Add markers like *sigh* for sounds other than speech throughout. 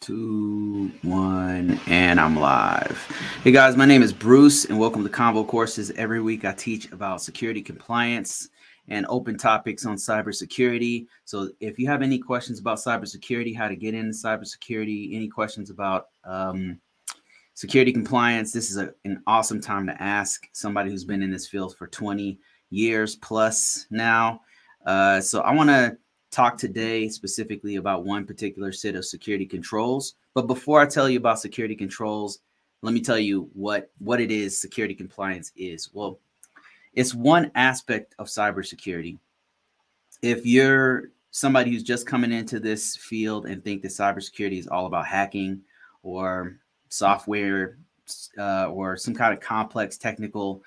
Two, one, and I'm live. Hey guys, my name is Bruce, and welcome to Convo Courses. Every week I teach about security compliance and open topics on cybersecurity. So if you have any questions about cybersecurity, how to get into cybersecurity, any questions about um, security compliance, this is a, an awesome time to ask somebody who's been in this field for 20 years plus now. Uh, so I want to talk today specifically about one particular set of security controls. But before I tell you about security controls, let me tell you what what it is security compliance is. Well, it's one aspect of cybersecurity. If you're somebody who's just coming into this field and think that cybersecurity is all about hacking or software uh, or some kind of complex technical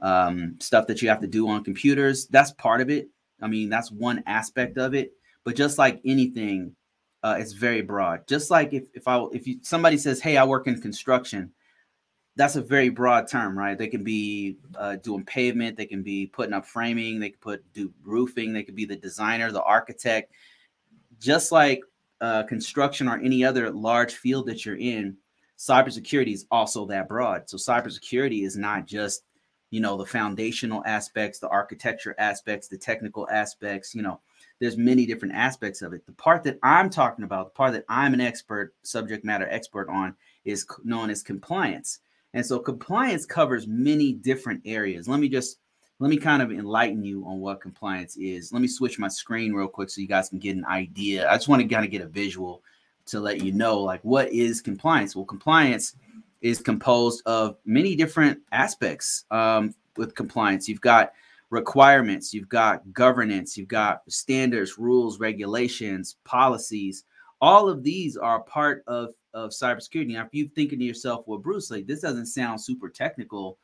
um, stuff that you have to do on computers, that's part of it. I mean, that's one aspect of it. But just like anything, uh, it's very broad. Just like if if I if you somebody says, "Hey, I work in construction," that's a very broad term, right? They can be uh, doing pavement, they can be putting up framing, they can put do roofing, they could be the designer, the architect. Just like uh, construction or any other large field that you're in, cybersecurity is also that broad. So cybersecurity is not just you know the foundational aspects the architecture aspects the technical aspects you know there's many different aspects of it. The part that i'm talking about the part that i'm an expert subject matter expert on is known as compliance. And so compliance covers many different areas. Let me just let me kind of enlighten you on what compliance is. Let me switch my screen real quick so you guys can get an idea. I just want to kind of get a visual to let you know like what is compliance? Well compliance is composed of many different aspects um, with compliance. You've got requirements, you've got governance, you've got standards, rules, regulations, policies. All of these are part of, of cybersecurity. Now, if you're thinking to yourself, well, Bruce, like this doesn't sound super technical.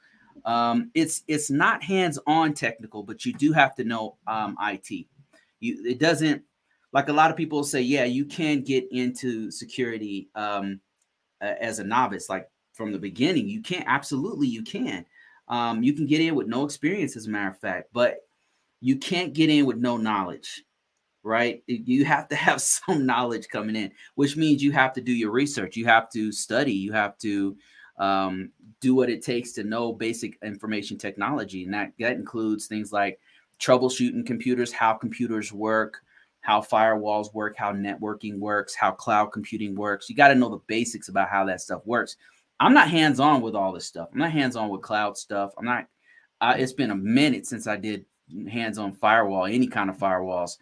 Um, it's it's not hands-on technical, but you do have to know um, IT. You it doesn't like a lot of people say, yeah, you can get into security um, as a novice. Like from the beginning. You can't absolutely you can. Um, you can get in with no experience, as a matter of fact, but you can't get in with no knowledge, right? You have to *laughs* have some knowledge coming in, which means you have to do your research, you have to study, you have to um, do what it takes to know basic information technology, and that that includes things like troubleshooting computers, how computers work, how firewalls work, how networking works, how cloud computing works. You got to know the basics about how that stuff works. I'm not hands on with all this stuff. I'm not hands on with cloud stuff. I'm not. Uh, it's been a minute since I did hands on firewall, any kind of firewalls.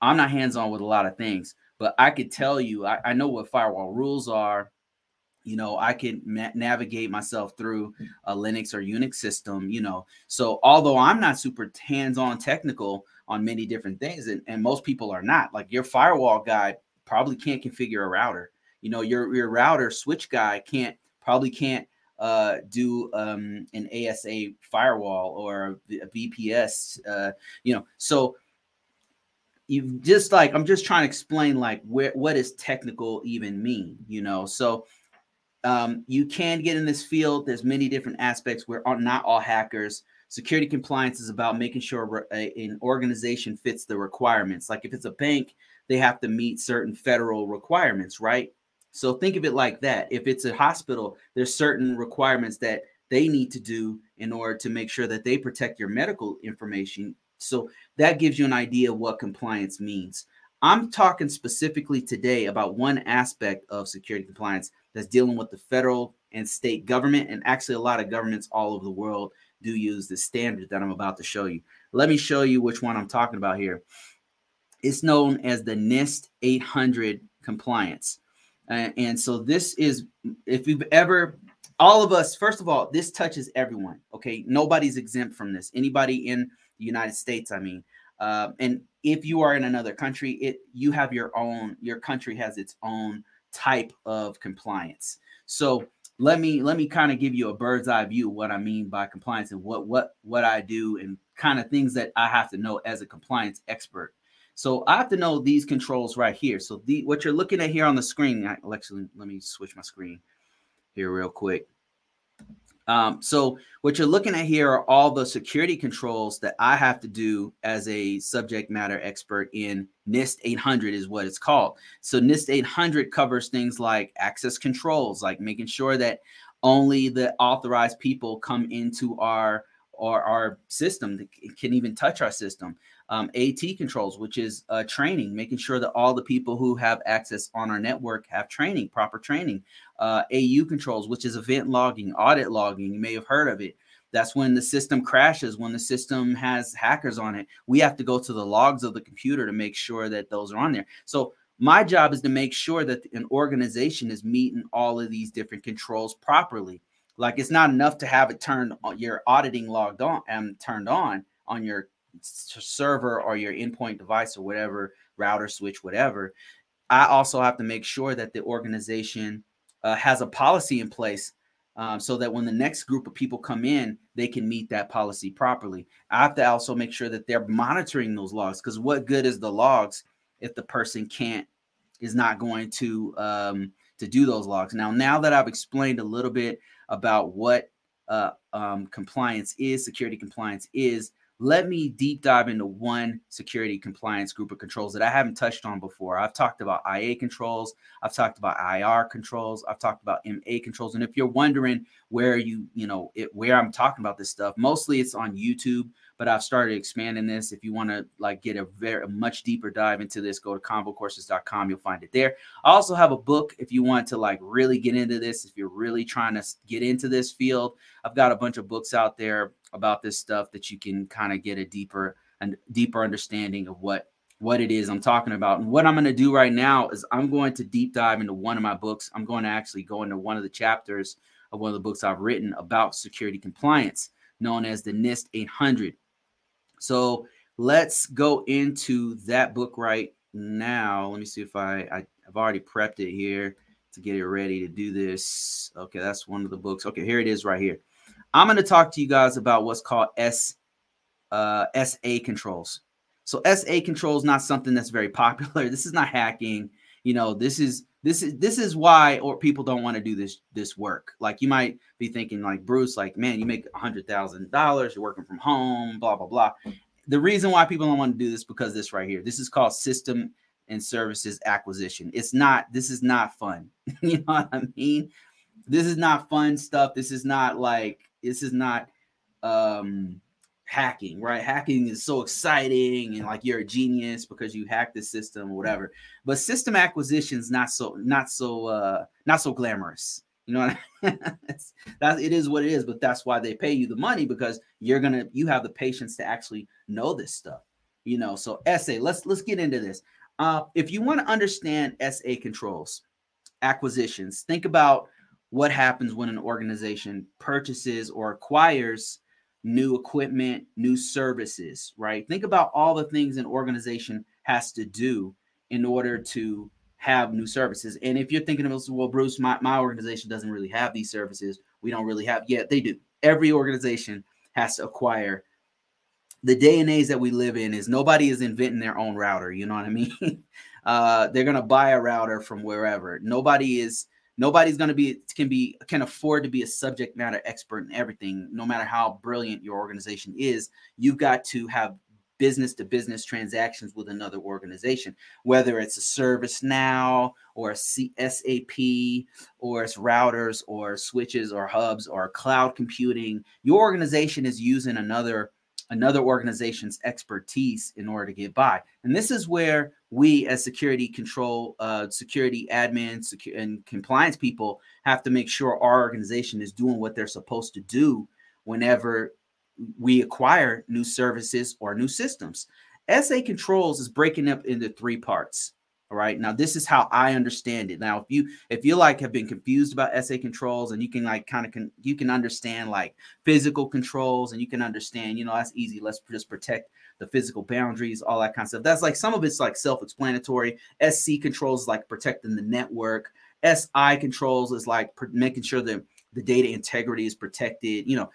I'm not hands on with a lot of things, but I could tell you, I, I know what firewall rules are. You know, I can ma- navigate myself through a Linux or Unix system. You know, so although I'm not super hands on technical on many different things, and, and most people are not, like your firewall guy probably can't configure a router. You know, your your router switch guy can't probably can't uh, do um, an ASA firewall or a VPS. Uh, you know, so you just like I'm just trying to explain like where what does technical even mean? You know, so um, you can get in this field. There's many different aspects. We're not all hackers. Security compliance is about making sure an organization fits the requirements. Like if it's a bank, they have to meet certain federal requirements, right? So think of it like that. If it's a hospital, there's certain requirements that they need to do in order to make sure that they protect your medical information. So that gives you an idea of what compliance means. I'm talking specifically today about one aspect of security compliance that's dealing with the federal and state government. And actually, a lot of governments all over the world do use the standard that I'm about to show you. Let me show you which one I'm talking about here. It's known as the NIST 800 compliance. Uh, and so this is, if you've ever, all of us, first of all, this touches everyone. Okay, nobody's exempt from this. Anybody in the United States, I mean, uh, and if you are in another country, it you have your own. Your country has its own type of compliance. So let me let me kind of give you a bird's eye view of what I mean by compliance and what what what I do and kind of things that I have to know as a compliance expert. So I have to know these controls right here. So the what you're looking at here on the screen, actually, let me switch my screen here real quick. Um, so what you're looking at here are all the security controls that I have to do as a subject matter expert in NIST 800 is what it's called. So NIST 800 covers things like access controls, like making sure that only the authorized people come into our or our system that can even touch our system. Um, AT controls, which is uh, training, making sure that all the people who have access on our network have training, proper training. Uh, AU controls, which is event logging, audit logging. You may have heard of it. That's when the system crashes, when the system has hackers on it. We have to go to the logs of the computer to make sure that those are on there. So my job is to make sure that an organization is meeting all of these different controls properly. Like it's not enough to have it turned on your auditing logged on and um, turned on on your server or your endpoint device or whatever router switch whatever. I also have to make sure that the organization uh, has a policy in place um, so that when the next group of people come in, they can meet that policy properly. I have to also make sure that they're monitoring those logs because what good is the logs if the person can't is not going to um, to do those logs. Now, now that I've explained a little bit about what uh, um, compliance is, security compliance is, let me deep dive into one security compliance group of controls that I haven't touched on before. I've talked about IA controls, I've talked about IR controls, I've talked about MA controls. And if you're wondering where you, you know, it, where I'm talking about this stuff, mostly it's on YouTube but I've started expanding this. If you want to like get a very a much deeper dive into this, go to convocourses.com. You'll find it there. I also have a book if you want to like really get into this. If you're really trying to get into this field, I've got a bunch of books out there about this stuff that you can kind of get a deeper and deeper understanding of what what it is I'm talking about. And what I'm going to do right now is I'm going to deep dive into one of my books. I'm going to actually go into one of the chapters of one of the books I've written about security compliance, known as the NIST 800. So let's go into that book right now. Let me see if I, I have already prepped it here to get it ready to do this. Okay, that's one of the books. Okay, here it is right here. I'm going to talk to you guys about what's called S uh, SA controls. So SA control is not something that's very *laughs* popular. This is not hacking. You know, this is this is this is why or people don't want to do this this work. Like you might be thinking like Bruce, like man, you make a hundred thousand dollars, you're working from home, blah blah blah. The reason why people don't want to do this because this right here. This is called system and services acquisition. It's not. This is not fun. *laughs* you know what I mean? This is not fun stuff. This is not like. This is not. um hacking, right? Hacking is so exciting and like you're a genius because you hacked the system or whatever. But system acquisition is not so not so uh not so glamorous. You know I *laughs* mean? that it is what it is, but that's why they pay you the money because you're gonna you have the patience to actually know this stuff. You know, so SA, let's let's get into this. Uh, if you want to understand SA controls, acquisitions, think about what happens when an organization purchases or acquires new equipment, new services, right? Think about all the things an organization has to do in order to have new services. And if you're thinking of, well, Bruce, my, my organization doesn't really have these services. We don't really have, yet they do. Every organization has to acquire. The day and age that we live in is nobody is inventing their own router. You know what I mean? *laughs* uh, they're going to buy a router from wherever. Nobody is nobody's going to be can be can afford to be a subject matter expert in everything no matter how brilliant your organization is you've got to have business to business transactions with another organization whether it's a ServiceNow or a csap or it's routers or switches or hubs or cloud computing your organization is using another another organization's expertise in order to get by. And this is where we, as security control, uh, security admins, secu- and compliance people, have to make sure our organization is doing what they're supposed to do whenever we acquire new services or new systems. SA controls is breaking up into three parts. All right. Now, this is how I understand it. Now, if you if you like have been confused about SA controls and you can like kind of con- you can understand like physical controls and you can understand, you know, that's easy. Let's just protect the physical boundaries, all that kind of stuff. That's like some of it's like self-explanatory. SC controls like protecting the network. SI controls is like pr- making sure that the data integrity is protected. You know,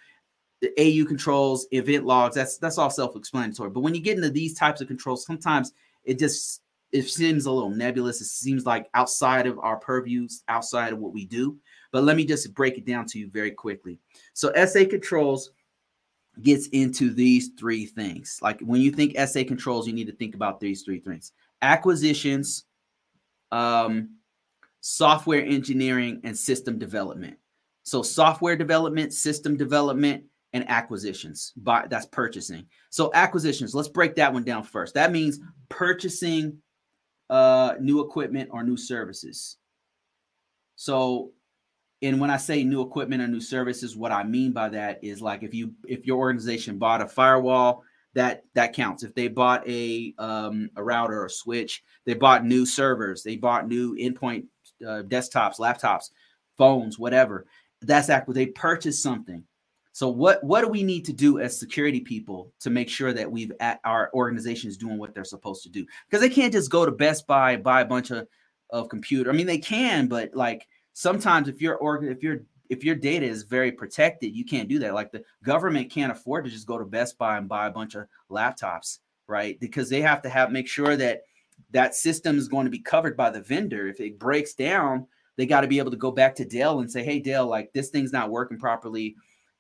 the AU controls, event logs. That's that's all self-explanatory. But when you get into these types of controls, sometimes it just it seems a little nebulous. It seems like outside of our purviews, outside of what we do. But let me just break it down to you very quickly. So SA controls gets into these three things. Like when you think SA controls, you need to think about these three things: acquisitions, um, software engineering, and system development. So software development, system development, and acquisitions. By that's purchasing. So acquisitions, let's break that one down first. That means purchasing uh, new equipment or new services. So and when I say new equipment or new services, what I mean by that is like if you if your organization bought a firewall, that that counts. If they bought a um, a router or switch, they bought new servers, they bought new endpoint uh, desktops, laptops, phones, whatever. That's actually they purchased something. So what what do we need to do as security people to make sure that we've at our organization is doing what they're supposed to do? Because they can't just go to Best Buy buy a bunch of of computer. I mean, they can, but like sometimes if your org if your if your data is very protected, you can't do that. Like the government can't afford to just go to Best Buy and buy a bunch of laptops, right? Because they have to have make sure that that system is going to be covered by the vendor. If it breaks down, they got to be able to go back to Dell and say, "Hey, Dell, like this thing's not working properly.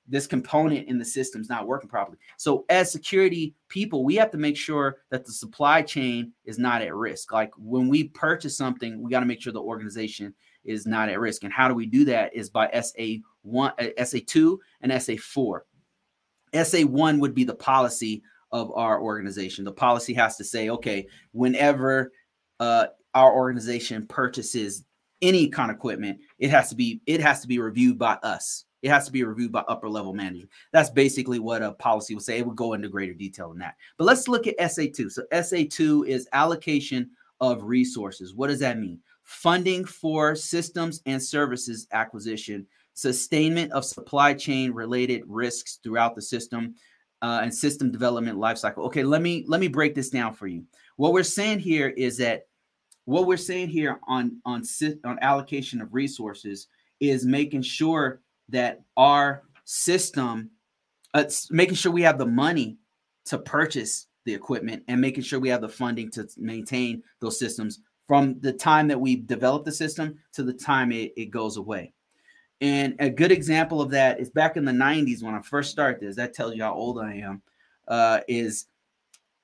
This component in the system's not working properly." So, as security people, we have to make sure that the supply chain is not at risk. Like when we purchase something, we got to make sure the organization is not at risk. And how do we do that is by SA1, uh, SA2 and SA4. SA1 would be the policy of our organization. The policy has to say, okay, whenever uh, our organization purchases any kind of equipment, it has to be it has to be reviewed by us. It has to be reviewed by upper level management. That's basically what a policy would say. It would go into greater detail than that. But let's look at SA2. So SA2 is allocation of resources. What does that mean? Funding for systems and services acquisition, sustainment of supply chain related risks throughout the system, uh, and system development lifecycle. Okay, let me let me break this down for you. What we're saying here is that what we're saying here on on on allocation of resources is making sure that our system, uh, making sure we have the money to purchase the equipment and making sure we have the funding to maintain those systems from the time that we develop the system to the time it, it goes away. And a good example of that is back in the 90s when I first started this, that tells you how old I am, uh, is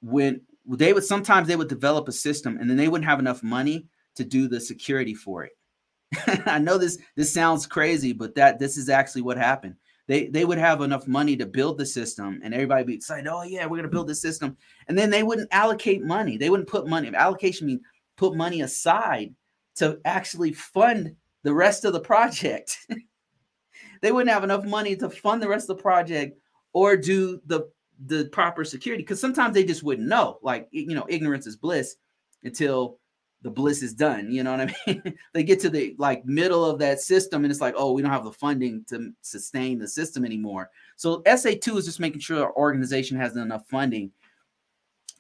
when they would sometimes they would develop a system and then they wouldn't have enough money to do the security for it. *laughs* I know this this sounds crazy, but that this is actually what happened. They they would have enough money to build the system, and everybody be excited. Oh yeah, we're gonna build this system, and then they wouldn't allocate money. They wouldn't put money. Allocation means put money aside to actually fund the rest of the project. *laughs* they wouldn't have enough money to fund the rest of the project or do the the proper security because sometimes they just wouldn't know. Like you know, ignorance is bliss until the bliss is done. You know what I *laughs* mean? they get to the like middle of that system and it's like, oh, we don't have the funding to sustain the system anymore. So SA2 is just making sure our organization has enough funding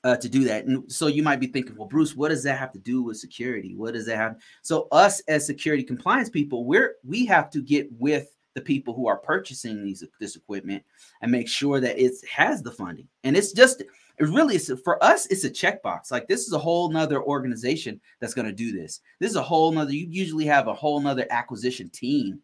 uh, to do that. And so you might be thinking, well, Bruce, what does that have to do with security? What does that have? So us as security compliance people, we're we have to get with the people who are purchasing these this equipment and make sure that it has the funding. And it's just it really is for us, it's a checkbox. Like this is a whole nother organization that's going to do this. This is a whole nother, you usually have a whole nother acquisition team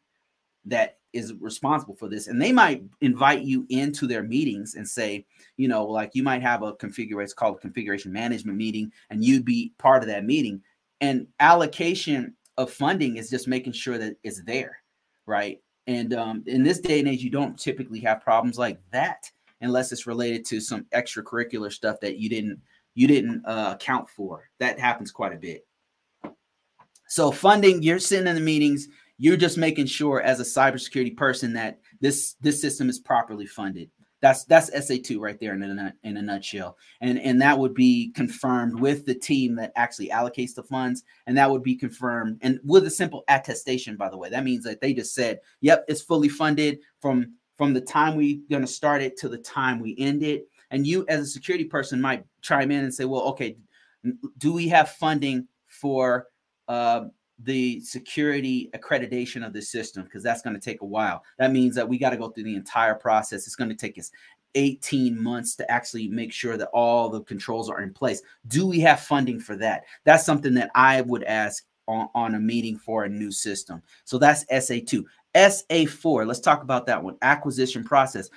that is responsible for this. And they might invite you into their meetings and say you know like you might have a configuration called a configuration management meeting and you'd be part of that meeting. And allocation of funding is just making sure that it's there right? And um, in this day and age you don't typically have problems like that unless it's related to some extracurricular stuff that you didn't you didn't uh, account for. That happens quite a bit. So funding you're sitting in the meetings you're just making sure as a cybersecurity person that this this system is properly funded. That's that's SA2 right there in a in a nutshell. And and that would be confirmed with the team that actually allocates the funds and that would be confirmed and with a simple attestation by the way. That means that they just said, "Yep, it's fully funded from from the time we're going to start it to the time we end it." And you as a security person might chime in and say, "Well, okay, do we have funding for uh, the security accreditation of the system because that's going to take a while. That means that we got to go through the entire process. It's going to take us 18 months to actually make sure that all the controls are in place. Do we have funding for that? That's something that I would ask on, on a meeting for a new system. So that's SA2. SA4, let's talk about that one acquisition process.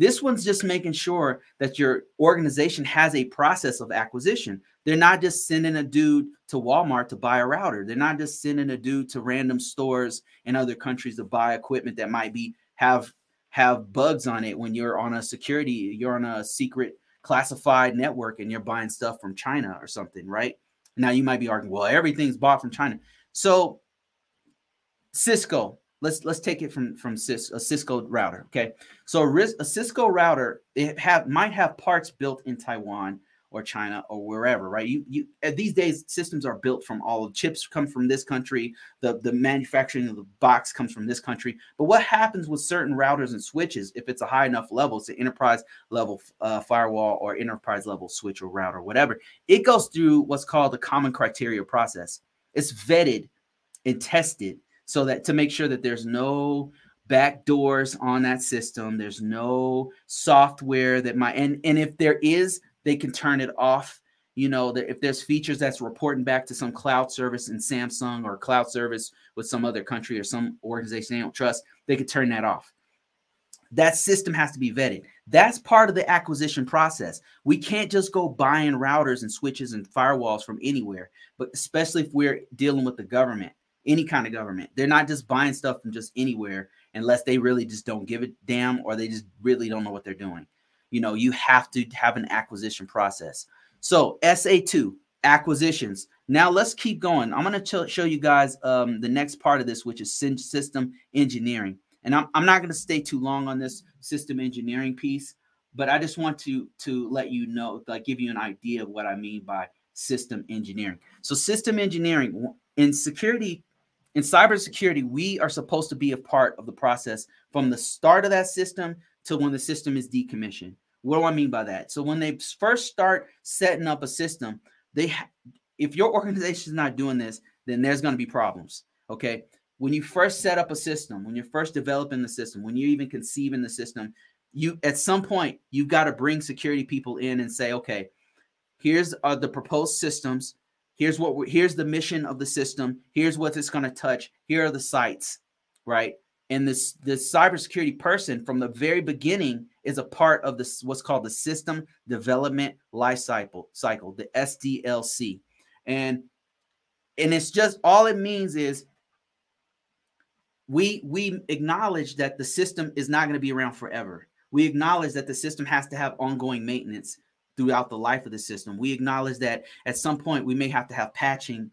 This one's just making sure that your organization has a process of acquisition. They're not just sending a dude to Walmart to buy a router. They're not just sending a dude to random stores in other countries to buy equipment that might be have have bugs on it when you're on a security, you're on a secret classified network and you're buying stuff from China or something, right? Now you might be arguing, well, everything's bought from China. So Cisco, let's let's take it from from Cis, a Cisco router. Okay, so a, a Cisco router it have might have parts built in Taiwan or China or wherever, right? You you these days systems are built from all the chips come from this country, the the manufacturing of the box comes from this country. But what happens with certain routers and switches if it's a high enough level, it's an enterprise level uh, firewall or enterprise level switch or router, whatever. It goes through what's called the common criteria process. It's vetted and tested so that to make sure that there's no back doors on that system there's no software that might and and if there is they can turn it off. You know that if there's features that's reporting back to some cloud service in samsung or cloud service with some other country or some organization they don't trust they could turn that off. That system has to be vetted. That's part of the acquisition process. We can't just go buying routers and switches and firewalls from anywhere but especially if we're dealing with the government any kind of government. They're not just buying stuff from just anywhere unless they really just don't give a damn or they just really don't know what they're doing. You know, you have to have an acquisition process. So, SA2 acquisitions. Now, let's keep going. I'm going to show you guys um, the next part of this, which is system engineering. And I'm, I'm not going to stay too long on this system engineering piece, but I just want to to let you know, like give you an idea of what I mean by system engineering. So, system engineering in security in cybersecurity, we are supposed to be a part of the process from the start of that system to when the system is decommissioned. What do I mean by that? So when they first start setting up a system, they ha- if your organization is not doing this, then there's going to be problems. Okay. When you first set up a system, when you're first developing the system, when you're even conceiving the system, you at some point you've got to bring security people in and say, okay, here's uh, the proposed systems here's what here's the mission of the system. Here's what it's going to touch. Here are the sites right? And this this cybersecurity person from the very beginning is a part of this what's called the system development life cycle cycle the sdlc and and it's just all it means is we we acknowledge that the system is not going to be around forever. We acknowledge that the system has to have ongoing maintenance throughout the life of the system. We acknowledge that at some point we may have to have patching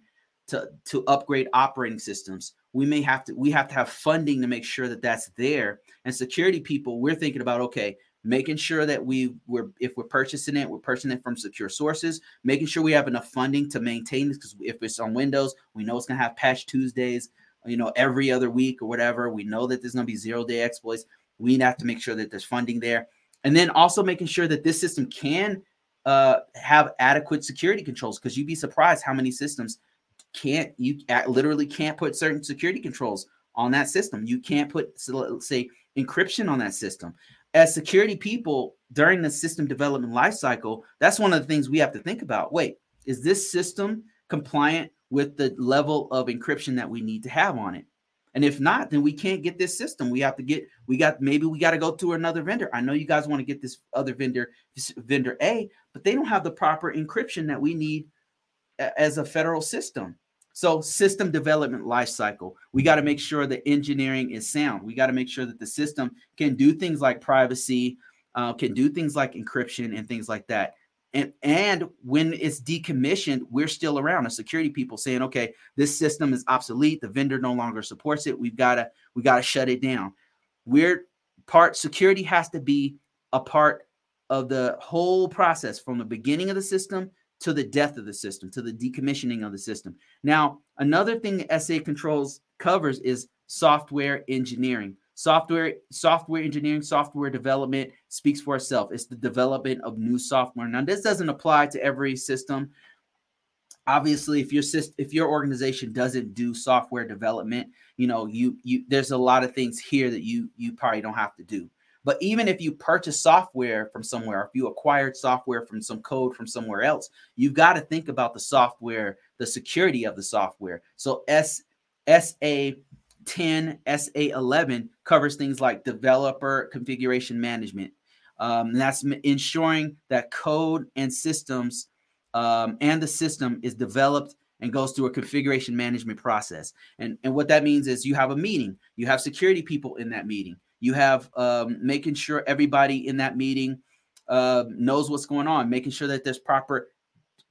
to to upgrade operating systems. We may have to we have to have funding to make sure that that's there. And security people, we're thinking about okay, making sure that we we're if we're purchasing it, we're purchasing it from secure sources, making sure we have enough funding to maintain this because if it's on Windows, we know it's gonna have patch Tuesdays, you know, every other week or whatever. We know that there's gonna be zero day exploits. We have to make sure that there's funding there. And then also making sure that this system can uh, have adequate security controls because you'd be surprised how many systems can't you literally can't put certain security controls on that system. You can't put say encryption on that system. As security people during the system development lifecycle, that's one of the things we have to think about. Wait, is this system compliant with the level of encryption that we need to have on it? And if not, then we can't get this system. We have to get, we got, maybe we got to go to another vendor. I know you guys want to get this other vendor, this vendor A, but they don't have the proper encryption that we need as a federal system. So system development lifecycle, we got to make sure the engineering is sound. We got to make sure that the system can do things like privacy, uh, can do things like encryption and things like that and and when it's decommissioned we're still around. The security people saying okay this system is obsolete. The vendor no longer supports it. We've got to we got to shut it down. We're part security has to be a part of the whole process from the beginning of the system to the death of the system to the decommissioning of the system. Now another thing sa controls covers is software engineering software software engineering software development speaks for itself. It's the development of new software. Now this doesn't apply to every system. Obviously if your system if your organization doesn't do software development you know you you there's a lot of things here that you you probably don't have to do. But even if you purchase software from somewhere, if you acquired software from some code from somewhere else, you've got to think about the software, the security of the software. So S SA 10, SA 11 covers things like developer configuration management. Um, that's ensuring that code and systems um, and the system is developed and goes through a configuration management process. And, and what that means is you have a meeting, you have security people in that meeting, you have um, making sure everybody in that meeting uh, knows what's going on, making sure that there's proper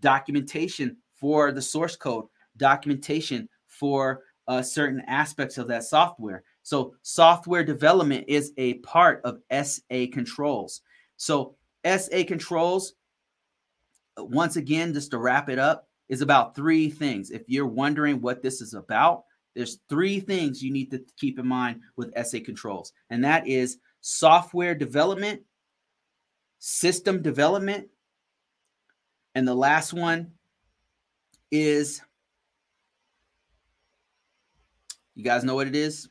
documentation for the source code, documentation for uh, certain aspects of that software. So, software development is a part of SA controls. So, SA controls, once again, just to wrap it up, is about three things. If you're wondering what this is about, there's three things you need to keep in mind with SA controls, and that is software development, system development, and the last one is you guys know what it is?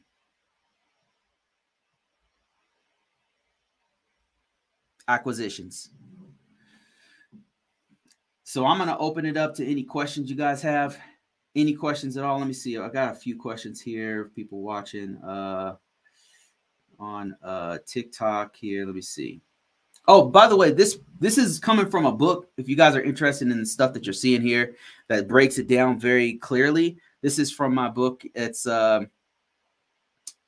Acquisitions. So I'm going to open it up to any questions you guys have. Any questions at all? Let me see. I got a few questions here. People watching uh, on uh, TikTok here. Let me see. Oh, by the way, this this is coming from a book. If you guys are interested in the stuff that you're seeing here, that breaks it down very clearly. This is from my book. It's uh,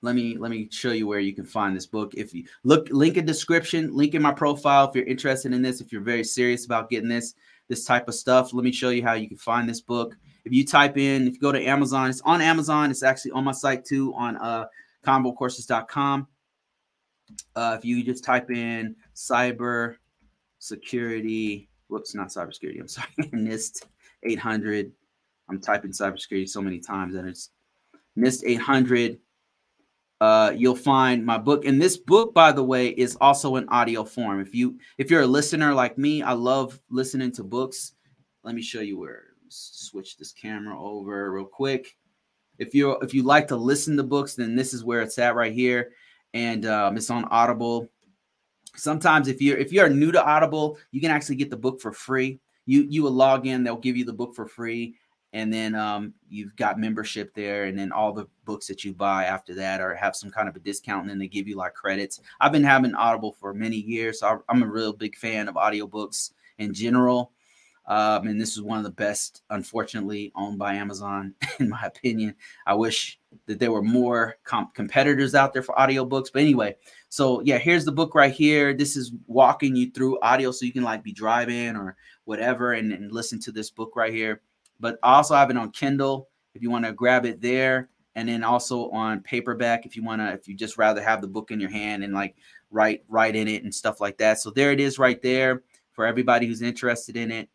let me let me show you where you can find this book. If you look, link in description, link in my profile if you're interested in this. If you're very serious about getting this this type of stuff, let me show you how you can find this book. If you type in, if you go to Amazon, it's on Amazon. It's actually on my site too on uh, convocourses.com. Uh, if you just type in cyber security, whoops, not cybersecurity. I'm sorry, *laughs* NIST 800. I'm typing cybersecurity so many times and it's NIST 800. Uh, you'll find my book, and this book, by the way, is also in audio form. If you if you're a listener like me, I love listening to books. Let me show you where. Switch this camera over real quick. If you if you like to listen to books, then this is where it's at right here, and um, it's on Audible sometimes if you're if you're new to audible you can actually get the book for free you you will log in they'll give you the book for free and then um, you've got membership there and then all the books that you buy after that or have some kind of a discount and then they give you like credits i've been having audible for many years so i'm a real big fan of audiobooks in general um, and this is one of the best unfortunately owned by amazon *laughs* in my opinion i wish that there were more comp- competitors out there for audiobooks but anyway so yeah, here's the book right here. This is walking you through audio so you can like be driving or whatever and, and listen to this book right here. But also, I have it on Kindle if you want to grab it there. And then also on paperback if you want to, if you just rather have the book in your hand and like write write in it and stuff like that. So there it is right there for everybody who's interested in it.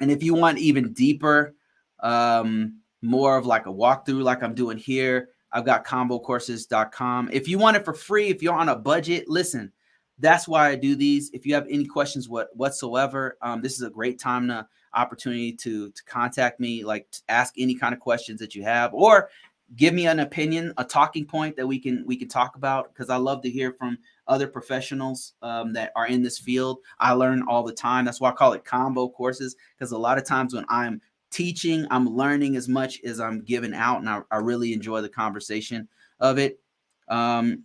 And if you want even deeper, um, more of like a walkthrough like I'm doing here, I've got convocourses.com. If you want it for free, if you're on a budget, listen, that's why I do these. If you have any questions what whatsoever, um, this is a great time to opportunity to to contact me, like ask any kind of questions that you have, or give me an opinion, a talking point that we can we can talk about. Because I love to hear from other professionals um, that are in this field. I learn all the time. That's why I call it Convo Courses. Because a lot of times when I'm teaching, I'm learning as much as I'm giving out, and I, I really enjoy the conversation of it. Um,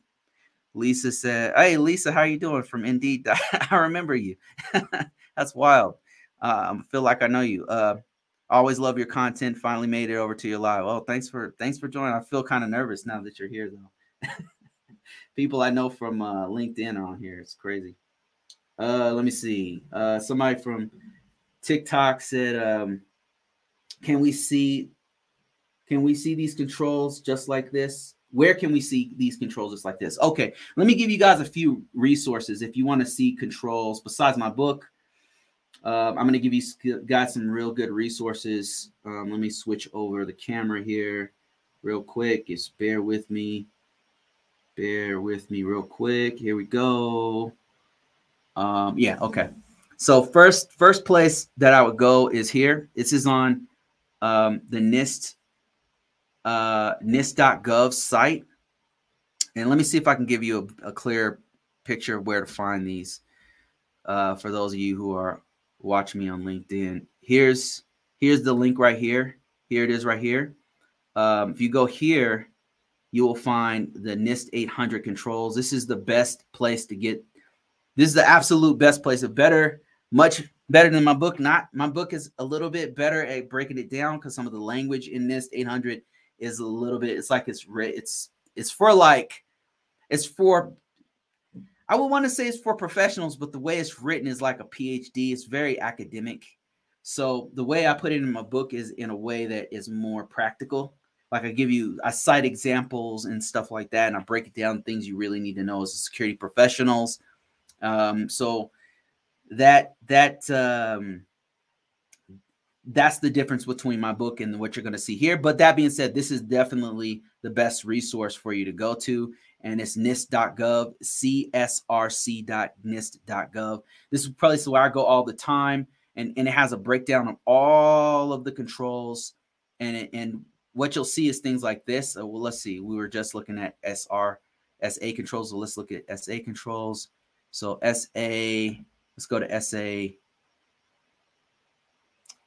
Lisa said, "Hey, Lisa, how you doing?" From Indeed, *laughs* I remember you. *laughs* That's wild. I feel like I know you. Uh, always love your content. Finally made it over to your live. Oh, thanks for thanks for joining. I feel kind of nervous now that you're here, though. *laughs* People I know from uh, LinkedIn are on here. It's crazy. Uh, let me see. Uh, somebody from TikTok said, um, can we see can we see these controls just like this? Where can we see these controls just like this? Okay, let me give you guys a few resources if you want to see controls besides my book. Uh, I'm going to give you guys some real good resources. Um, let me switch over the camera here real quick. Just bear with me. Bear with me real quick. Here we go. Um, yeah, okay. So first, first place that I would go is here. This is on um, the NIST uh, NIST.gov site. And let me see if I can give you a, a clear picture of where to find these. Uh, for those of you who are watching me on LinkedIn, here's here's the link right here. Here it is right here. Um, if you go here, you will find the NIST 800 controls. This is the best place to get. This is the absolute best place. A better, much better than my book. Not my book is a little bit better at breaking it down because some of the language in NIST 800 is a little bit. It's like it's it's it's for like it's for I would want to say it's for professionals, but the way it's written is like a PhD. It's very academic. So the way I put it in my book is in a way that is more practical. Like I give you, I cite examples and stuff like that, and I break it down things you really need to know as a security professionals. Um, so that that um, that's the difference between my book and what you're going to see here. But that being said, this is definitely the best resource for you to go to, and it's nist.gov, csrc.nist.gov. This is probably where I go all the time, and, and it has a breakdown of all of the controls, and and what you'll see is things like this. So, well, let's see. We were just looking at SR, SA controls. So let's look at SA controls. So SA, let's go to SA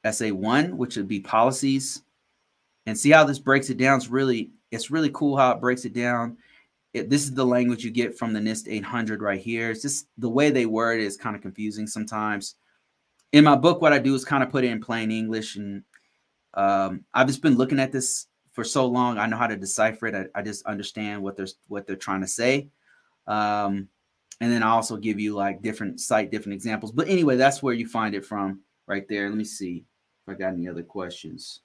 SA1, which would be policies, and see how this breaks it down. It's really it's really cool how it breaks it down. It, this is the language you get from the NIST 800 right here. It's just the way they word it is kind of confusing sometimes. In my book, what I do is kind of put it in plain English, and um, I've just been looking at this for so long. I know how to decipher it. I, I just understand what they're what they're trying to say. Um, and then I also give you like different site, different examples. But anyway, that's where you find it from right there. Let me see if I got any other questions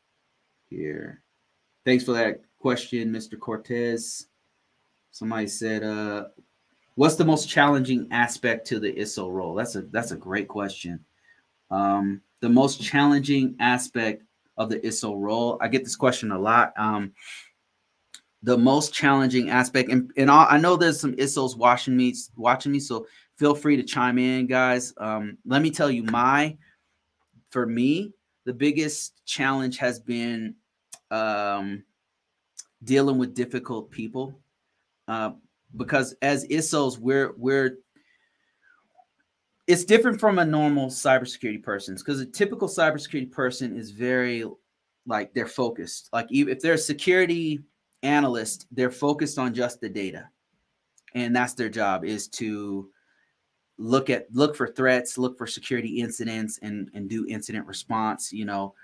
here. Thanks for that question, Mr. Cortez. Somebody said, uh, what's the most challenging aspect to the ISO role? That's a that's a great question. Um, the most challenging aspect of the ISO role. I get this question a lot. Um, the most challenging aspect, and, and all, I know there's some ISOs watching me, watching me, so feel free to chime in, guys. Um, let me tell you, my for me, the biggest challenge has been um, dealing with difficult people, uh, because as ISOs, we're we're it's different from a normal cybersecurity person because a typical cybersecurity person is very like they're focused. Like if they're a security analyst, they're focused on just the data, and that's their job is to look at look for threats, look for security incidents, and and do incident response. You know,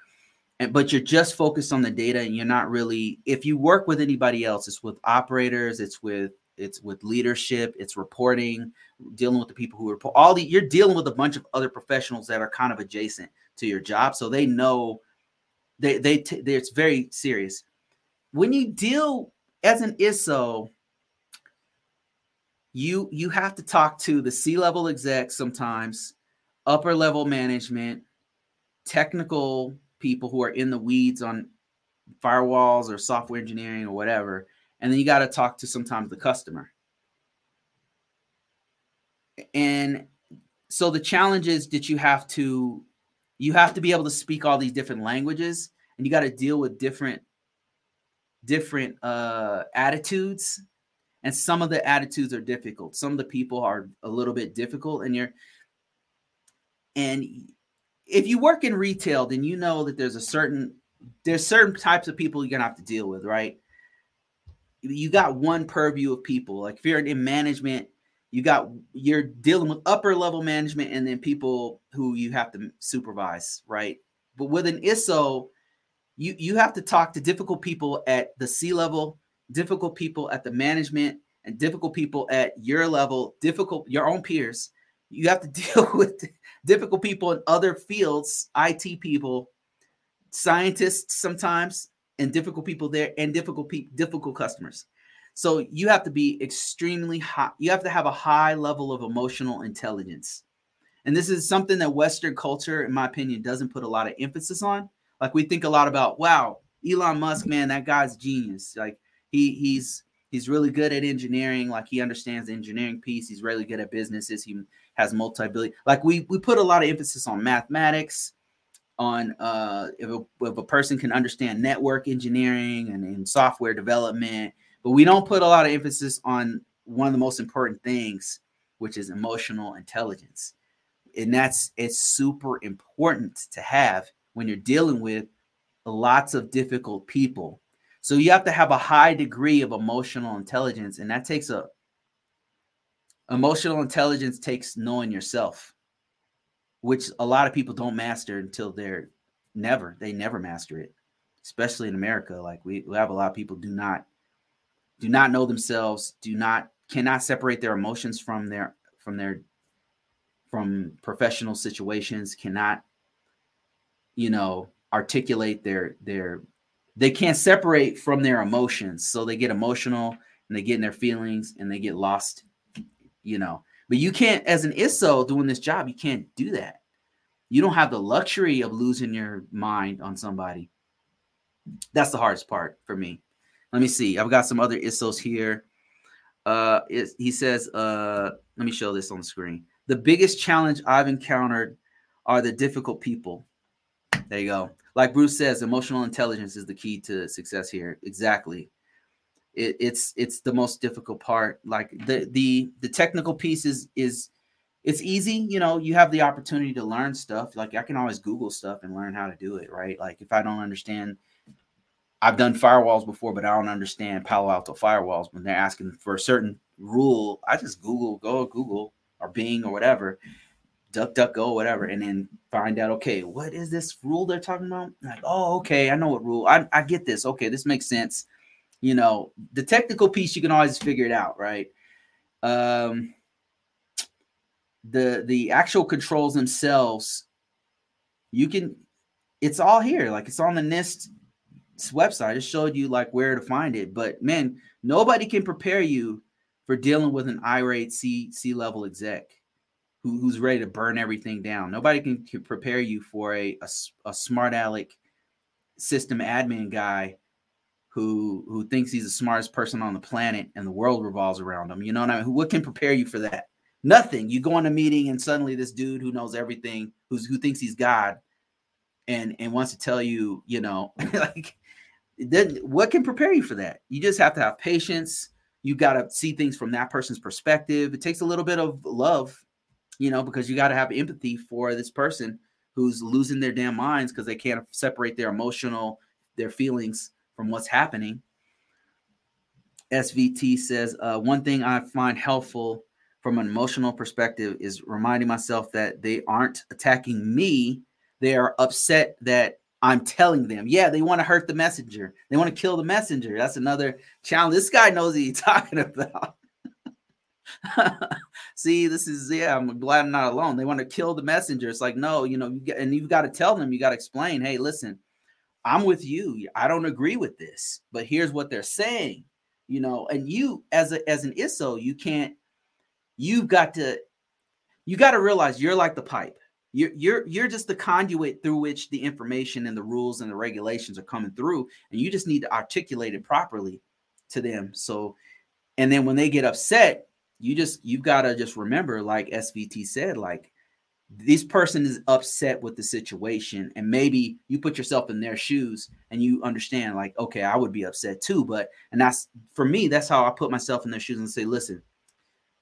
and but you're just focused on the data, and you're not really. If you work with anybody else, it's with operators, it's with it's with leadership, it's reporting, dealing with the people who report. All the you're dealing with a bunch of other professionals that are kind of adjacent to your job, so they know they they, t- they it's very serious. When you deal as an ISO, you you have to talk to the C-level execs sometimes, upper level management, technical people who are in the weeds on firewalls or software engineering or whatever and then you got to talk to sometimes the customer. And so the challenge is that you have to you have to be able to speak all these different languages and you got to deal with different different uh attitudes. And some of the attitudes are difficult. Some of the people are a little bit difficult and you're and if you work in retail then you know that there's a certain there's certain types of people you're gonna have to deal with right you got one purview of people. Like if you're in management, you got you're dealing with upper level management and then people who you have to supervise, right? But with an ISO, you you have to talk to difficult people at the C level, difficult people at the management, and difficult people at your level, difficult your own peers. You have to *laughs* deal with difficult people in other fields, IT people, scientists sometimes, and difficult people there and difficult difficult customers. So you have to be extremely high you have to have a high level of emotional intelligence. And this is something that western culture in my opinion doesn't put a lot of emphasis on. Like we think a lot about wow elon musk man that guy's genius. Like he he's he's really good at engineering. Like he understands the engineering piece. He's really good at businesses. He has multi-billion like we we put a lot of emphasis on mathematics on uh, if, a, if a person can understand network engineering and, and software development, but we don't put a lot of emphasis on one of the most important things, which is emotional intelligence. And that's it's super important to have when you're dealing with lots of difficult people. So you have to have a high degree of emotional intelligence, and that takes a emotional intelligence takes knowing yourself, which a lot of people don't master until they're never, they never master it, especially in America. Like we, we have a lot of people do not do not know themselves, do not cannot separate their emotions from their from their from professional situations, cannot, you know, articulate their their they can't separate from their emotions so they get emotional and they get in their feelings and they get lost you know? But you can't as an iso doing this job you can't do that. You don't have the luxury of losing your mind on somebody. That's the hardest part for me. Let me see. I've got some other isos here. Uh it, he says uh let me show this on the screen. The biggest challenge i've encountered are the difficult people. There you go. Like Bruce says, emotional intelligence is the key to success here. Exactly. It, it's it's the most difficult part. Like the the the technical piece is is it's easy. You know, you have the opportunity to learn stuff. Like I can always Google stuff and learn how to do it. Right. Like if I don't understand, I've done firewalls before, but I don't understand Palo Alto firewalls. When they're asking for a certain rule, I just Google, go Google or Bing or whatever, duck duck go whatever and then find out okay what is this rule they're talking about like oh okay i know what rule I, I get this okay this makes sense you know the technical piece you can always figure it out right um the the actual controls themselves you can it's all here like it's on the nist website it showed you like where to find it but man nobody can prepare you for dealing with an irate c c level exec who, who's ready to burn everything down. Nobody can, can prepare you for a, a, a smart aleck system admin guy who who thinks he's the smartest person on the planet and the world revolves around him. You know what I mean? What can prepare you for that? Nothing. You go in a meeting and suddenly this dude who knows everything, who's who thinks he's God, and and wants to tell you, you know, *laughs* like then what can prepare you for that? You just have to have patience. You got to see things from that person's perspective. It takes a little bit of love you know, because you got to have empathy for this person who's losing their damn minds because they can't separate their emotional, their feelings from what's happening. SVT says, uh, one thing I find helpful from an emotional perspective is reminding myself that they aren't attacking me. They are upset that I'm telling them. Yeah, they want to hurt the messenger. They want to kill the messenger. That's another challenge. This guy knows what he's *laughs* talking about. *laughs* See, this is yeah. I'm glad I'm not alone. They want to kill the messenger. It's like no, you know, you and you've got to tell them. You got to explain. Hey, listen, I'm with you. I don't agree with this, but here's what they're saying. You know, and you as a as an ISO, you can't. You've got to. You got to realize you're like the pipe. You're you're you're just the conduit through which the information and the rules and the regulations are coming through, and you just need to articulate it properly to them. So, and then when they get upset, you just you've got to just remember like svt said like this person is upset with the situation and maybe you put yourself in their shoes and you understand like okay i would be upset too but and that's for me that's how i put myself in their shoes and say listen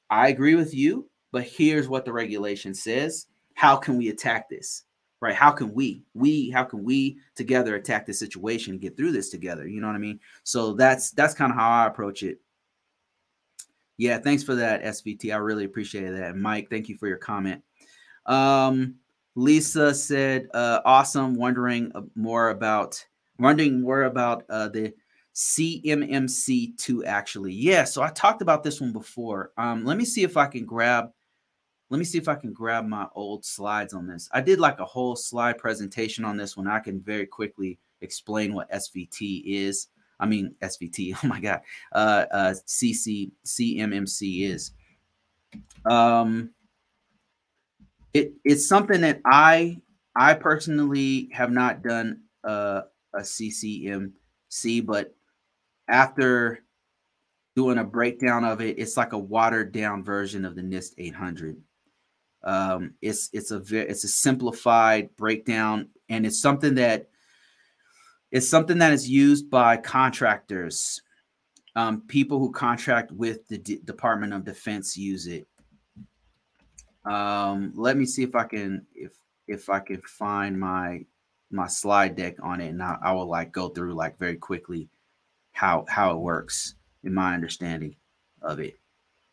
i agree with you but here's what the regulation says how can we attack this right how can we we how can we together attack this situation and get through this together you know what i mean so that's that's kind of how i approach it yeah, thanks for that, SVT. I really appreciate that. Mike, thank you for your comment. Um, Lisa said, uh, awesome. Wondering more about wondering more about uh, the CMMC2 actually. Yeah, so I talked about this one before. Um, let me see if I can grab let me see if I can grab my old slides on this. I did like a whole slide presentation on this one. I can very quickly explain what SVT is. I mean SVT. *laughs* Oh my God, uh, uh, CC CMMC is. Um, it it's something that I I personally have not done uh, a CCMC, but after doing a breakdown of it, it's like a watered down version of the NIST 800. Um, it's it's a it's a simplified breakdown, and it's something that it's something that is used by contractors. Um, people who contract with the D- Department of Defense use it. Um, let me see if I can if if I can find my my slide deck on it, and I, I will like go through like very quickly how how it works in my understanding of it.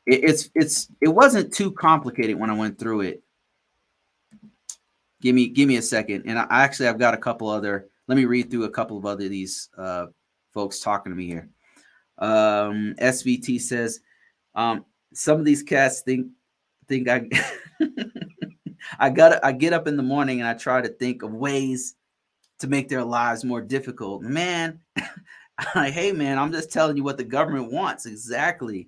it. It's it's it wasn't too complicated when I went through it. Give me give me a second, and I actually I've got a couple other. Let me read through a couple of other these uh, folks talking to me here. Um, SVT says um, some of these cats think think I *laughs* I got I get up in the morning and I try to think of ways to make their lives more difficult. Man, *laughs* like, hey man, I'm just telling you what the government wants. Exactly.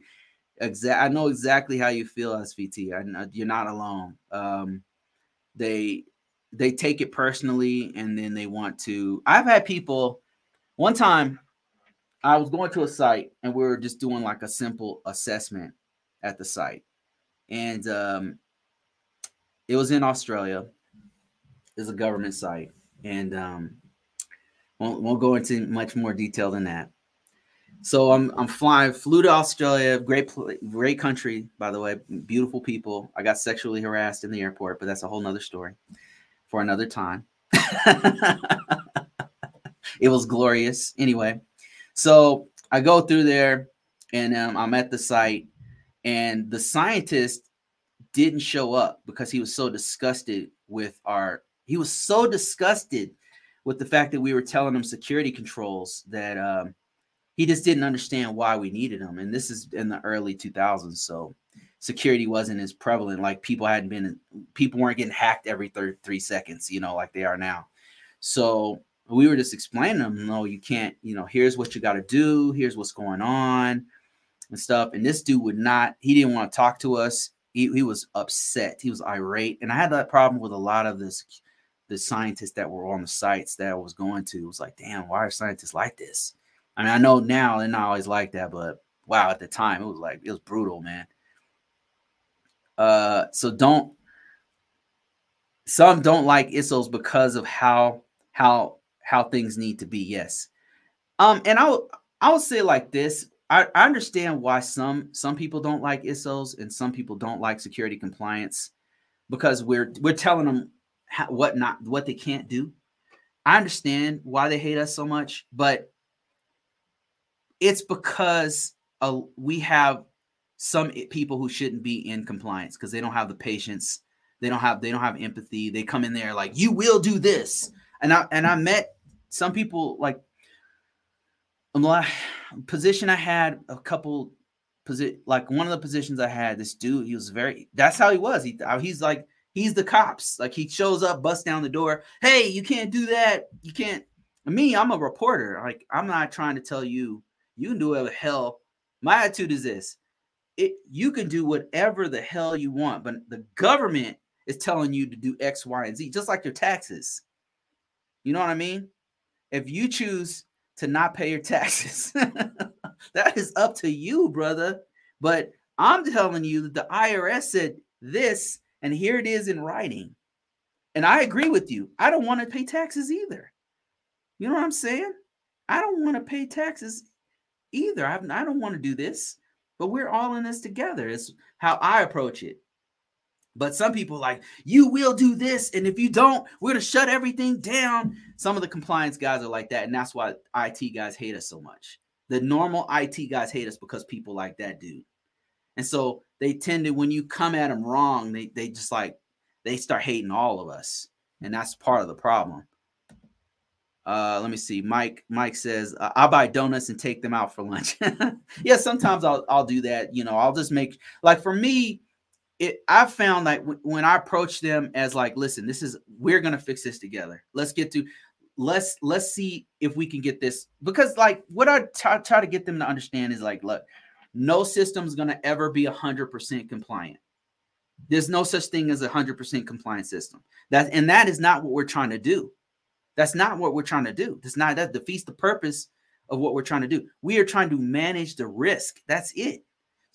Exact. I know exactly how you feel, SVT. I know you're not alone. Um, they they take it personally and then they want to. I've had people one time I was going to a site and we were just doing like a simple assessment at the site. And um, it was in Australia. It's a government site. And um, won't, won't go into much more detail than that. So I'm I'm flying, flew to Australia, great great country, by the way, beautiful people. I got sexually harassed in the airport, but that's a whole nother story for another time. *laughs* it was glorious. Anyway, so I go through there and um, I'm at the site, and the scientist didn't show up because he was so disgusted with our. He was so disgusted with the fact that we were telling him security controls that um, he just didn't understand why we needed them. And this is in the early 2000s, so security wasn't as prevalent. Like people hadn't been, people weren't getting hacked every third three seconds, you know, like they are now. So we were just explaining them, no, you can't, you know, here's what you got to do, here's what's going on and stuff. And this dude would not, he didn't want to talk to us. He, he was upset. He was irate. And I had that problem with a lot of this the scientists that were on the sites that I was going to It was like, damn, why are scientists like this? I mean, I know now they're not always like that, but wow, at the time it was like it was brutal, man. Uh, so don't some don't like ISOs because of how how how things need to be. Yes, um, and I'll I'll say like this. I, I understand why some some people don't like ISOs and some people don't like security compliance because we're we're telling them how, what not what they can't do. I understand why they hate us so much, but it's because uh, we have some people who shouldn't be in compliance because they don't have the patience, they don't have they don't have empathy. They come in there like you will do this, and I and I met some people like a position I had a couple position like one of the positions I had. This dude, he was very. That's how he was. He uh, he's like He's the cops. Like he shows up, busts down the door. Hey, you can't do that. You can't. Me, I'm a reporter. Like I'm not trying to tell you you can do whatever the hell. My attitude is this: it you can do whatever the hell you want, but the government is telling you to do X, Y, and Z, just like your taxes. You know what I mean? If you choose to not pay your taxes, *laughs* that is up to you, brother. But I'm telling you that the IRS said this and here it is in writing. And I agree with you. I don't want to pay taxes either. You know what I'm saying? I don't want to pay taxes either. I, I don't want to do this, but we're all in this together. It's how I approach it. But some people like, you will do this. And if you don't, we're going to shut everything down. Some of the compliance guys are like that. And that's why IT guys hate us so much. The normal IT guys hate us because people like that dude. And so they tend to, when you come at them wrong, they, they just like, they start hating all of us. And that's part of the problem. Uh, let me see. Mike. Mike says I'll buy donuts and take them out for lunch. *laughs* yeah, sometimes I'll I'll do that. You know, I'll just make like for me. It I found like w- when I approach them as like, listen, this is we're gonna fix this together. Let's get to let's let's see if we can get this because like what I t- try to get them to understand is like, look, no system is going to ever be 100% compliant. There's no such thing as a 100% compliant system. That and that is not what we're trying to do. That's not what we're trying to do. That's not that defeats the purpose of what we're trying to do. We are trying to manage the risk. That's it.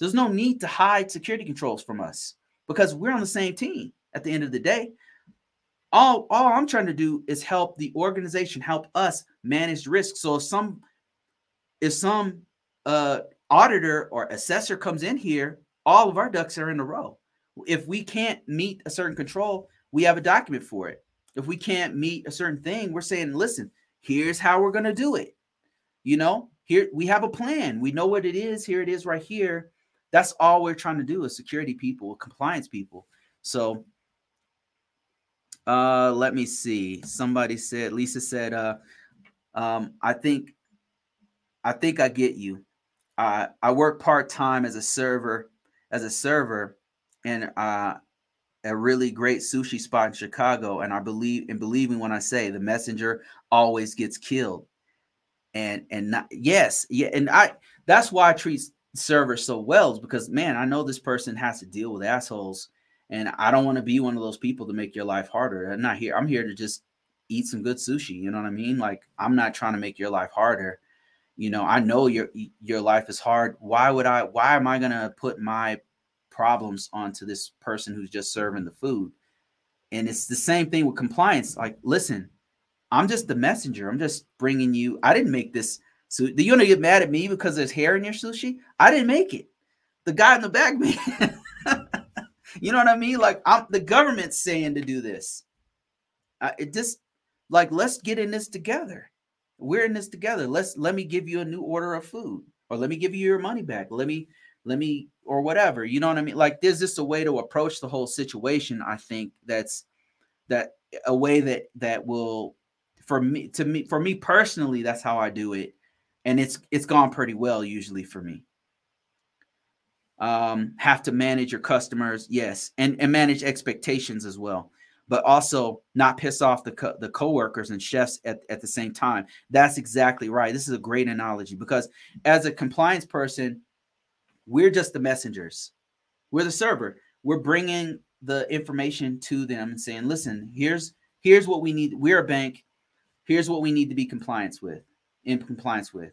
There's no need to hide security controls from us because we're on the same team at the end of the day. All, all I'm trying to do is help the organization help us manage risk. So if some if some uh auditor or assessor comes in here, all of our ducks are in a row. If we can't meet a certain control, we have a document for it. If we can't meet a certain thing, we're saying, listen, here's how we're going to do it. You know, here we have a plan. We know what it is. Here it is right here. That's all we're trying to do as security people, compliance people. So uh let me see. Somebody said, Lisa said, uh um, I think I think I get you. Uh, I work part-time as a server, as a server, and uh a really great sushi spot in Chicago. And I believe and believe me when I say the messenger always gets killed. And and not yes, yeah, and I that's why I treat servers so well, is because man, I know this person has to deal with assholes. And I don't want to be one of those people to make your life harder. I'm not here. I'm here to just eat some good sushi. You know what I mean? Like I'm not trying to make your life harder. You know, I know your your life is hard. Why would I? Why am I gonna put my problems onto this person who's just serving the food? And it's the same thing with compliance. Like, listen, I'm just the messenger. I'm just bringing you. I didn't make this. So do you want to get mad at me because there's hair in your sushi? I didn't make it. The guy in the back *laughs* made. you know what I mean? Like I'm the government's saying to do this. Uh, it just like let's get in this together. We're in this together. Let's let me give you a new order of food, or let me give you your money back. Let me let me or whatever. You know what I mean? Like there's just a way to approach the whole situation. I think that's that a way that that will for me to me for me personally that's how I do it and it's it's gone pretty well usually for me um have to manage your customers yes and and manage expectations as well but also not piss off the co- the coworkers and chefs at, at the same time that's exactly right this is a great analogy because as a compliance person we're just the messengers. We're the server. We're bringing the information to them and saying, "Listen, here's here's what we need. We're a bank. Here's what we need to be compliance with, in compliance with.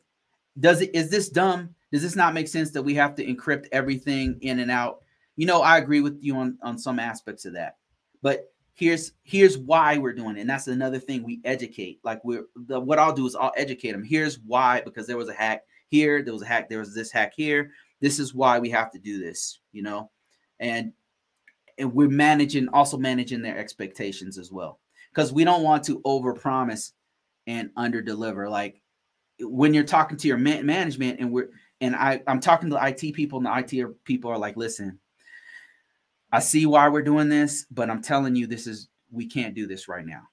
Does it is this dumb? Does this not make sense that we have to encrypt everything in and out? You know, I agree with you on on some aspects of that, but here's here's why we're doing it and that's another thing we educate like we're the, what i'll do is i'll educate them here's why because there was a hack here there was a hack there was this hack here this is why we have to do this, you know, and and we're managing also managing their expectations as well because we don't want to overpromise and under deliver. Like when you're talking to your man- management and we're and I I'm talking to IT people and the IT people are like, listen, I see why we're doing this, but I'm telling you, this is we can't do this right now,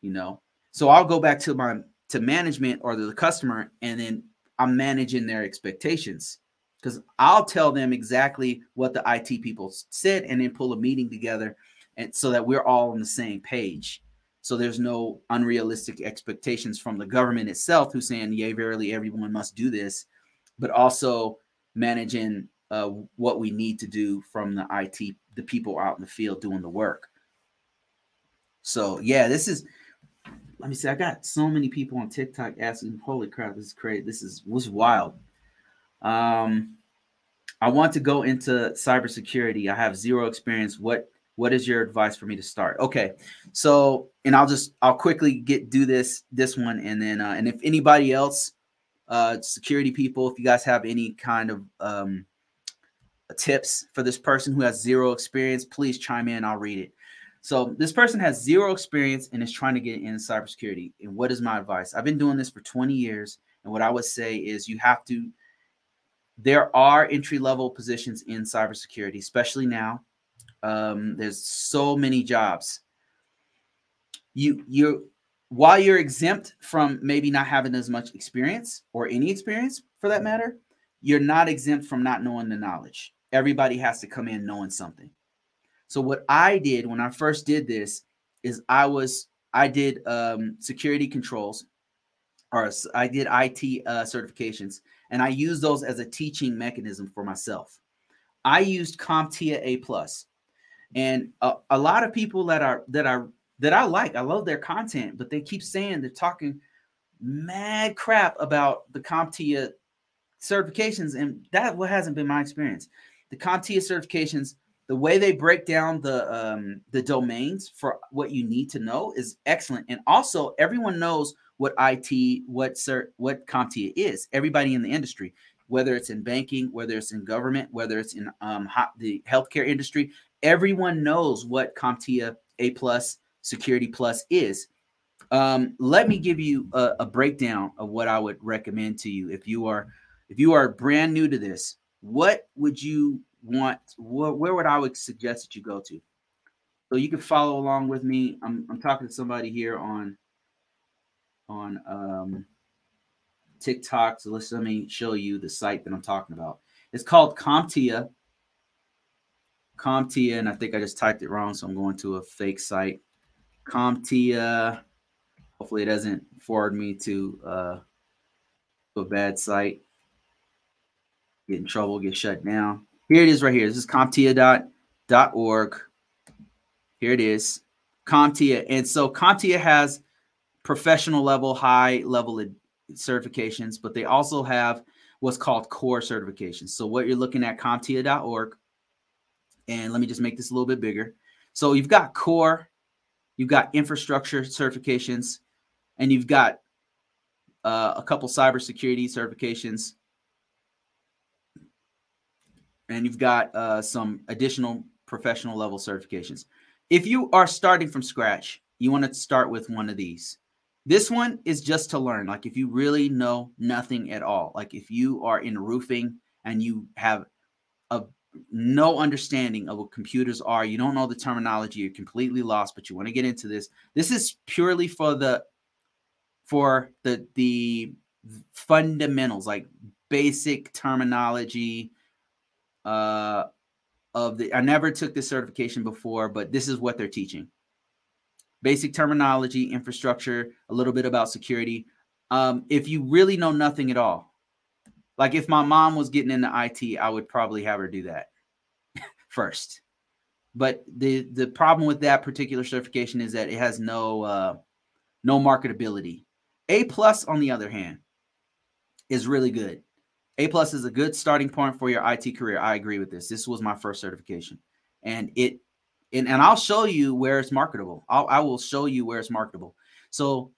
you know. So I'll go back to my to management or the customer, and then I'm managing their expectations because I'll tell them exactly what the IT people said and then pull a meeting together and so that we're all on the same page. So there's no unrealistic expectations from the government itself who's saying, yea, verily, everyone must do this, but also managing uh, what we need to do from the IT, the people out in the field doing the work. So yeah, this is let me see. I got so many people on TikTok asking, holy crap, this is crazy. This is was wild. Um, I want to go into cybersecurity. I have zero experience. What what is your advice for me to start? Okay, so and I'll just I'll quickly get do this this one and then uh, and if anybody else, uh, security people, if you guys have any kind of um, tips for this person who has zero experience, please chime in. I'll read it. So this person has zero experience and is trying to get in cybersecurity. And what is my advice? I've been doing this for 20 years, and what I would say is you have to there are entry level positions in cybersecurity, especially now. Um, there's so many jobs. You you while you're exempt from maybe not having as much experience or any experience for that matter, you're not exempt from not knowing the knowledge. Everybody has to come in knowing something. So what I did when I first did this is I was I did um, security controls or I did IT uh, certifications and I used those as a teaching mechanism for myself. I used CompTIA A plus, and a, a lot of people that are that are that I like, I love their content, but they keep saying they're talking mad crap about the CompTIA certifications, and that what hasn't been my experience. The CompTIA certifications, the way they break down the um, the domains for what you need to know is excellent, and also everyone knows what IT, what cert, what CompTIA is. Everybody in the industry. whether it's in banking, whether it's in government, whether it's in um, the healthcare industry. Everyone knows what CompTIA A plus Security Plus is. Um, let me give you a, a breakdown of what I would recommend to you if you are if you are brand new to this. What would you want? Wh- where would I would suggest that you go to? So you can follow along with me. I'm, I'm talking to somebody here on on um, TikTok. So let's let me show you the site that I'm talking about. It's called CompTIA. CompTIA, and I think I just typed it wrong, so I'm going to a fake site. CompTIA. Hopefully, it doesn't forward me to uh, a bad site. Get in trouble, get shut down. Here it is right here. This is CompTIA.org. Here it is. CompTIA. And so CompTIA has professional level, high level certifications, but they also have what's called core certifications. So what you're looking at CompTIA.org. And let me just make this a little bit bigger. So you've got core, you've got infrastructure certifications, and you've got uh, a couple cybersecurity certifications, and you've got uh, some additional professional level certifications. If you are starting from scratch, you want to start with one of these. This one is just to learn. Like if you really know nothing at all, like if you are in roofing and you have a no understanding of what computers are, you don't know the terminology, you're completely lost, but you want to get into this. This is purely for the for the the fundamentals, like basic terminology uh of the I never took this certification before, but this is what they're teaching basic terminology, infrastructure, a little bit about security. Um, if you really know nothing at all, like if my mom was getting into IT, I would probably have her do that *laughs* first. But the the problem with that particular certification is that it has no uh, no marketability. A plus, on the other hand, is really good. A plus is a good starting point for your IT career. I agree with this. This was my first certification, and it and, and I'll show you where it's marketable. I'll, I will show you where it's marketable. So,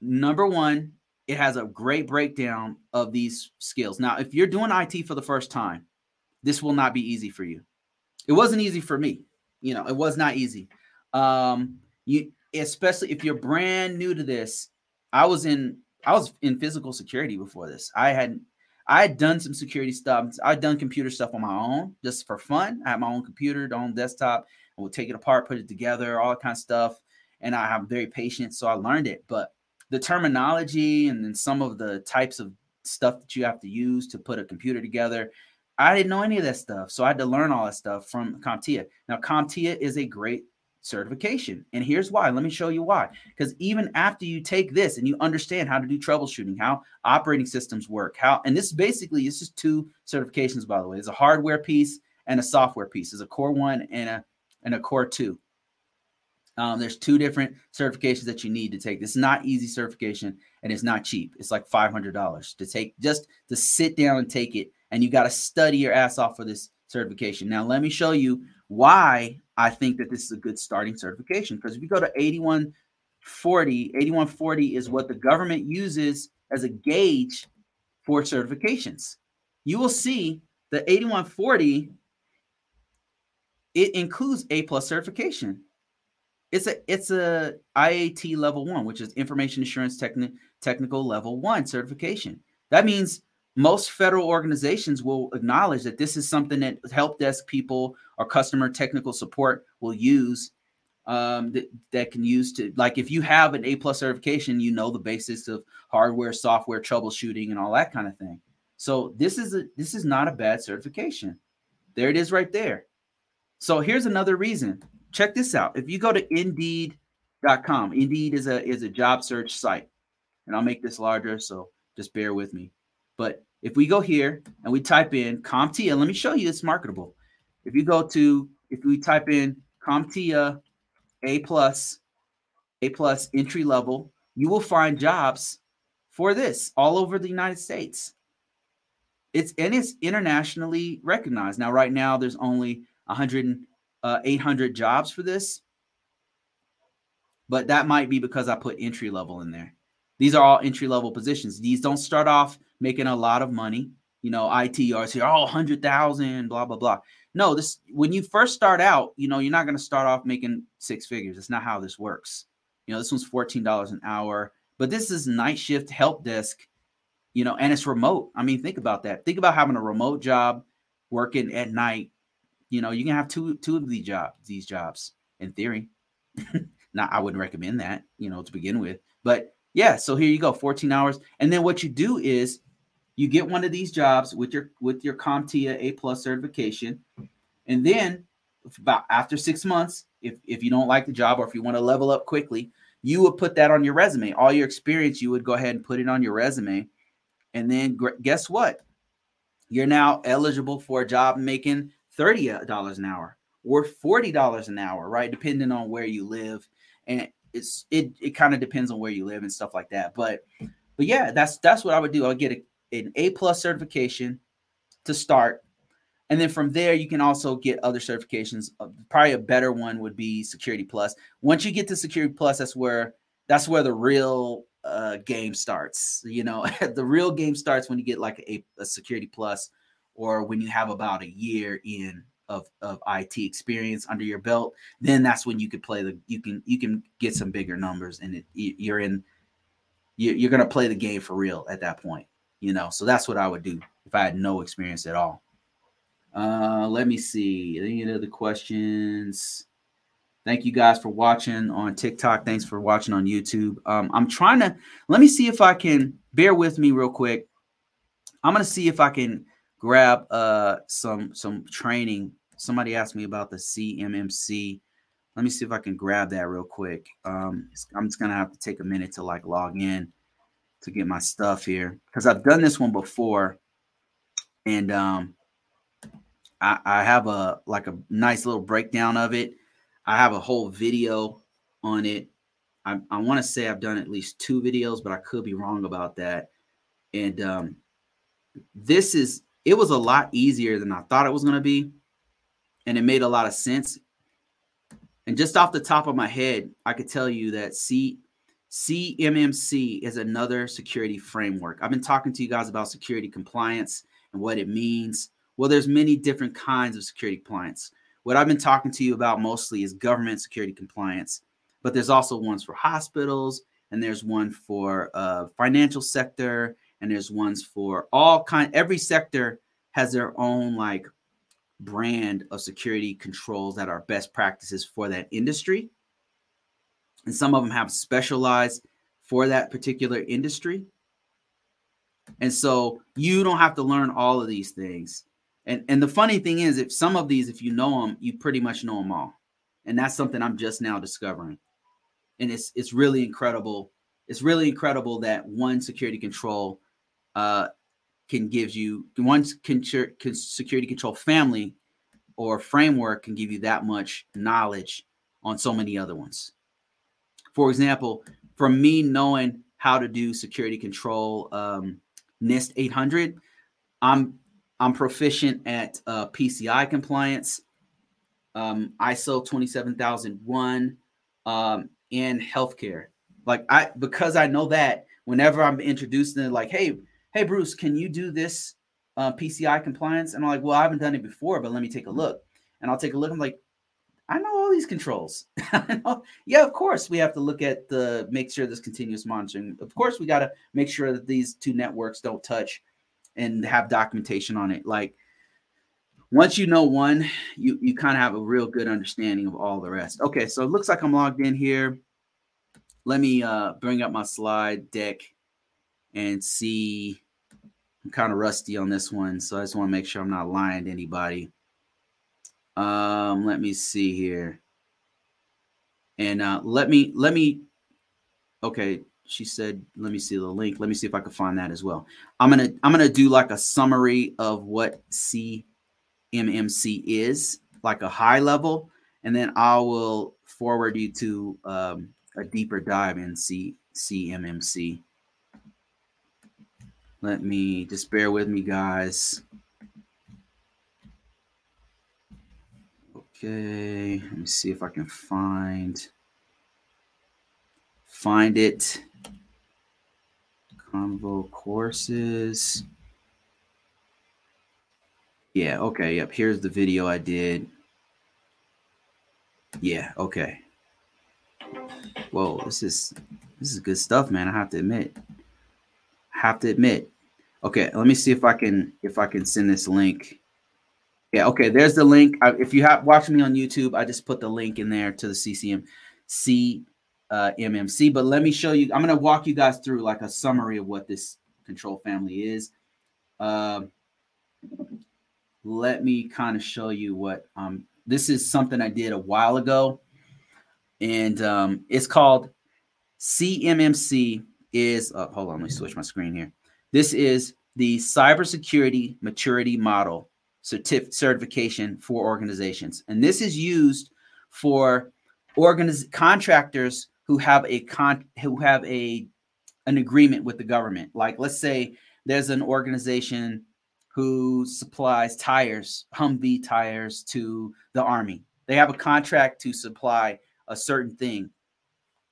number one, it has a great breakdown of these skills. Now, if you're doing IT for the first time, this will not be easy for you. It wasn't easy for me. You know, it was not easy. Um, you especially if you're brand new to this. I was in I was in physical security before this. I had I had done some security stuff. I'd done computer stuff on my own just for fun. I had my own computer, own desktop, I would take it apart, put it together, all that kind of stuff. And I, am very patient, so I learned it. But the terminology and then some of the types of stuff that you have to use to put a computer together, I didn't know any of that stuff. So I had to learn all that stuff from CompTIA. Now, CompTIA is a great certification. And here's why. Let me show you why. Because even after you take this and you understand how to do troubleshooting, how operating systems work, how, and this basically, is two certifications, by the way. It's a hardware piece and a software piece. It's a core one and a and a core two. Um, there's two different certifications that you need to take. It's not easy certification and it's not cheap. It's like $500 to take just to sit down and take it. And you got to study your ass off for this certification. Now, let me show you why I think that this is a good starting certification. Because if you go to 8140, 8140 is what the government uses as a gauge for certifications. You will see the 8140 it includes A plus certification. It's a it's a IAT level one, which is information assurance techni- technical level one certification. That means most federal organizations will acknowledge that this is something that help desk people or customer technical support will use um, that, that can use to like if you have an A plus certification, you know the basics of hardware, software troubleshooting, and all that kind of thing. So this is a this is not a bad certification. There it is right there. So here's another reason. Check this out. If you go to indeed.com, Indeed is a is a job search site. And I'll make this larger, so just bear with me. But if we go here and we type in CompTIA, let me show you it's marketable. If you go to if we type in CompTIA A plus, A plus entry level, you will find jobs for this all over the United States. It's and it's internationally recognized. Now, right now, there's only 100 uh, 800 jobs for this but that might be because i put entry level in there these are all entry level positions these don't start off making a lot of money you know, IT or say, oh, 100,000, blah, blah, blah. No, this, when you first start out, you know, you're not going to start off making six figures. That's not how this works. You know, this one's $14 an hour, but this is night shift help desk, you know, and it's remote. I mean, think about that. Think about having a remote job working at night. You know, you can have two, two of these jobs, these jobs in theory. *laughs* Not, I wouldn't recommend that, you know, to begin with, but yeah. So here you go, 14 hours. And then what you do is you get one of these jobs with your with your CompTIA A plus certification, and then about after six months, if if you don't like the job or if you want to level up quickly, you would put that on your resume. All your experience, you would go ahead and put it on your resume, and then guess what? You're now eligible for a job making thirty dollars an hour or forty dollars an hour, right? Depending on where you live, and it's it it kind of depends on where you live and stuff like that. But but yeah, that's that's what I would do. I'll get a an A plus certification to start. And then from there, you can also get other certifications. Uh, probably a better one would be Security Plus. Once you get to Security Plus, that's where that's where the real uh, game starts. You know, *laughs* the real game starts when you get like a, a Security Plus, or when you have about a year in of of IT experience under your belt. Then that's when you could play the you can you can get some bigger numbers, and it, you're in you're going to play the game for real at that point you know? So that's what i would do if i had no experience at all. Uh let me see any other questions? Thank you guys for watching on tiktok. Thanks for watching on youtube. Um i'm trying to let me see if i can bear with me real quick. I'm gonna see if i can grab uh some some training somebody asked me about the cmmc let me see if i can grab that real quick um i'm just gonna have to take a minute to like log in to get my stuff here because I've done this one before, and um, I, I have a like a nice little breakdown of it. I have a whole video on it. I, I want to say I've done at least two videos, but I could be wrong about that. And um, this is it was a lot easier than I thought it was going to be, and it made a lot of sense. And just off the top of my head, I could tell you that C CMMC is another security framework. I've been talking to you guys about security compliance and what it means. Well, there's many different kinds of security compliance. What I've been talking to you about mostly is government security compliance, but there's also ones for hospitals, and there's one for uh, financial sector, and there's ones for all kind. Every sector has their own like brand of security controls that are best practices for that industry and some of them have specialized for that particular industry. And so you don't have to learn all of these things. And and the funny thing is, if some of these, if you know them, you pretty much know them all. And that's something I'm just now discovering. And it's it's really incredible. It's really incredible that one security control uh, can give you one can, can security control family or framework can give you that much knowledge on so many other ones. For example, from me knowing how to do security control um, NIST 800, I'm I'm proficient at uh, PCI compliance, um, ISO 27001, um, and healthcare. Like I because I know that whenever I'm introduced to like, hey, hey Bruce, can you do this uh, PCI compliance? And I'm like, well, I haven't done it before, but let me take a look. And I'll take a look. I'm like, I know all these controls. *laughs* yeah, of course we have to look at the make sure this continuous monitoring. Of course we got to make sure that these two networks don't touch and have documentation on it. Like once you know one, you you kind of have a real good understanding of all the rest. Okay, so it looks like I'm logged in here. Let me uh bring up my slide deck and see. I'm kind of rusty on this one, so I just want to make sure I'm not lying to anybody. Um, let me see here. And uh, let me let me. Okay, she said, "Let me see the link. Let me see if I can find that as well." I'm gonna I'm gonna do like a summary of what CMMC is, like a high level, and then I will forward you to um, a deeper dive in C CMMC. Let me just bear with me, guys. Okay, let me see if I can find find it. Convo courses. Yeah, okay. Yep. Here's the video I did. Yeah, okay. Whoa, this is this is good stuff, man. I have to admit. have to admit. Okay, let me see if I can if I can send this link. Yeah, okay. There's the link. I, if you have watching me on YouTube, I just put the link in there to the CCM C uh, MMC. But let me show you. I'm to walk you guys through like a summary of what this control family is. Uh, let me kind of show you what um this is something I did a while ago, and um, it's called CMMC. Is uh, hold on, let me switch my screen here. This is the cybersecurity maturity model certif- certification for organizations, and this is used for organiz- contractors who have a con who have a an agreement with the government. Like let's say there's an organization who supplies tires, Humvee tires to the army. They have a contract to supply a certain thing,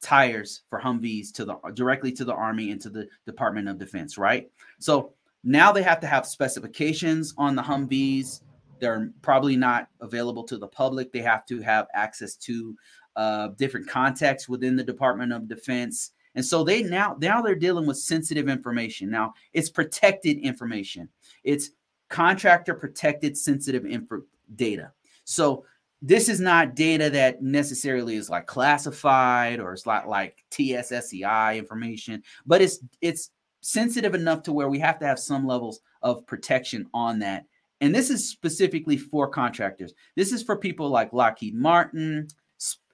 tires for Humvees to the directly to the army and to the Department of Defense, right? So now they have to have specifications on the Humvees. They're probably not available to the public. They have to have access to uh, different contexts within the Department of Defense. And so they now now they're dealing with sensitive information. Now it's protected information. It's contractor protected sensitive info data. So this is not data that necessarily is like classified or it's not like TSSCI information, but it's it's sensitive enough to where we have to have some levels of protection on that. And this is specifically for contractors. This is for people like Lockheed Martin,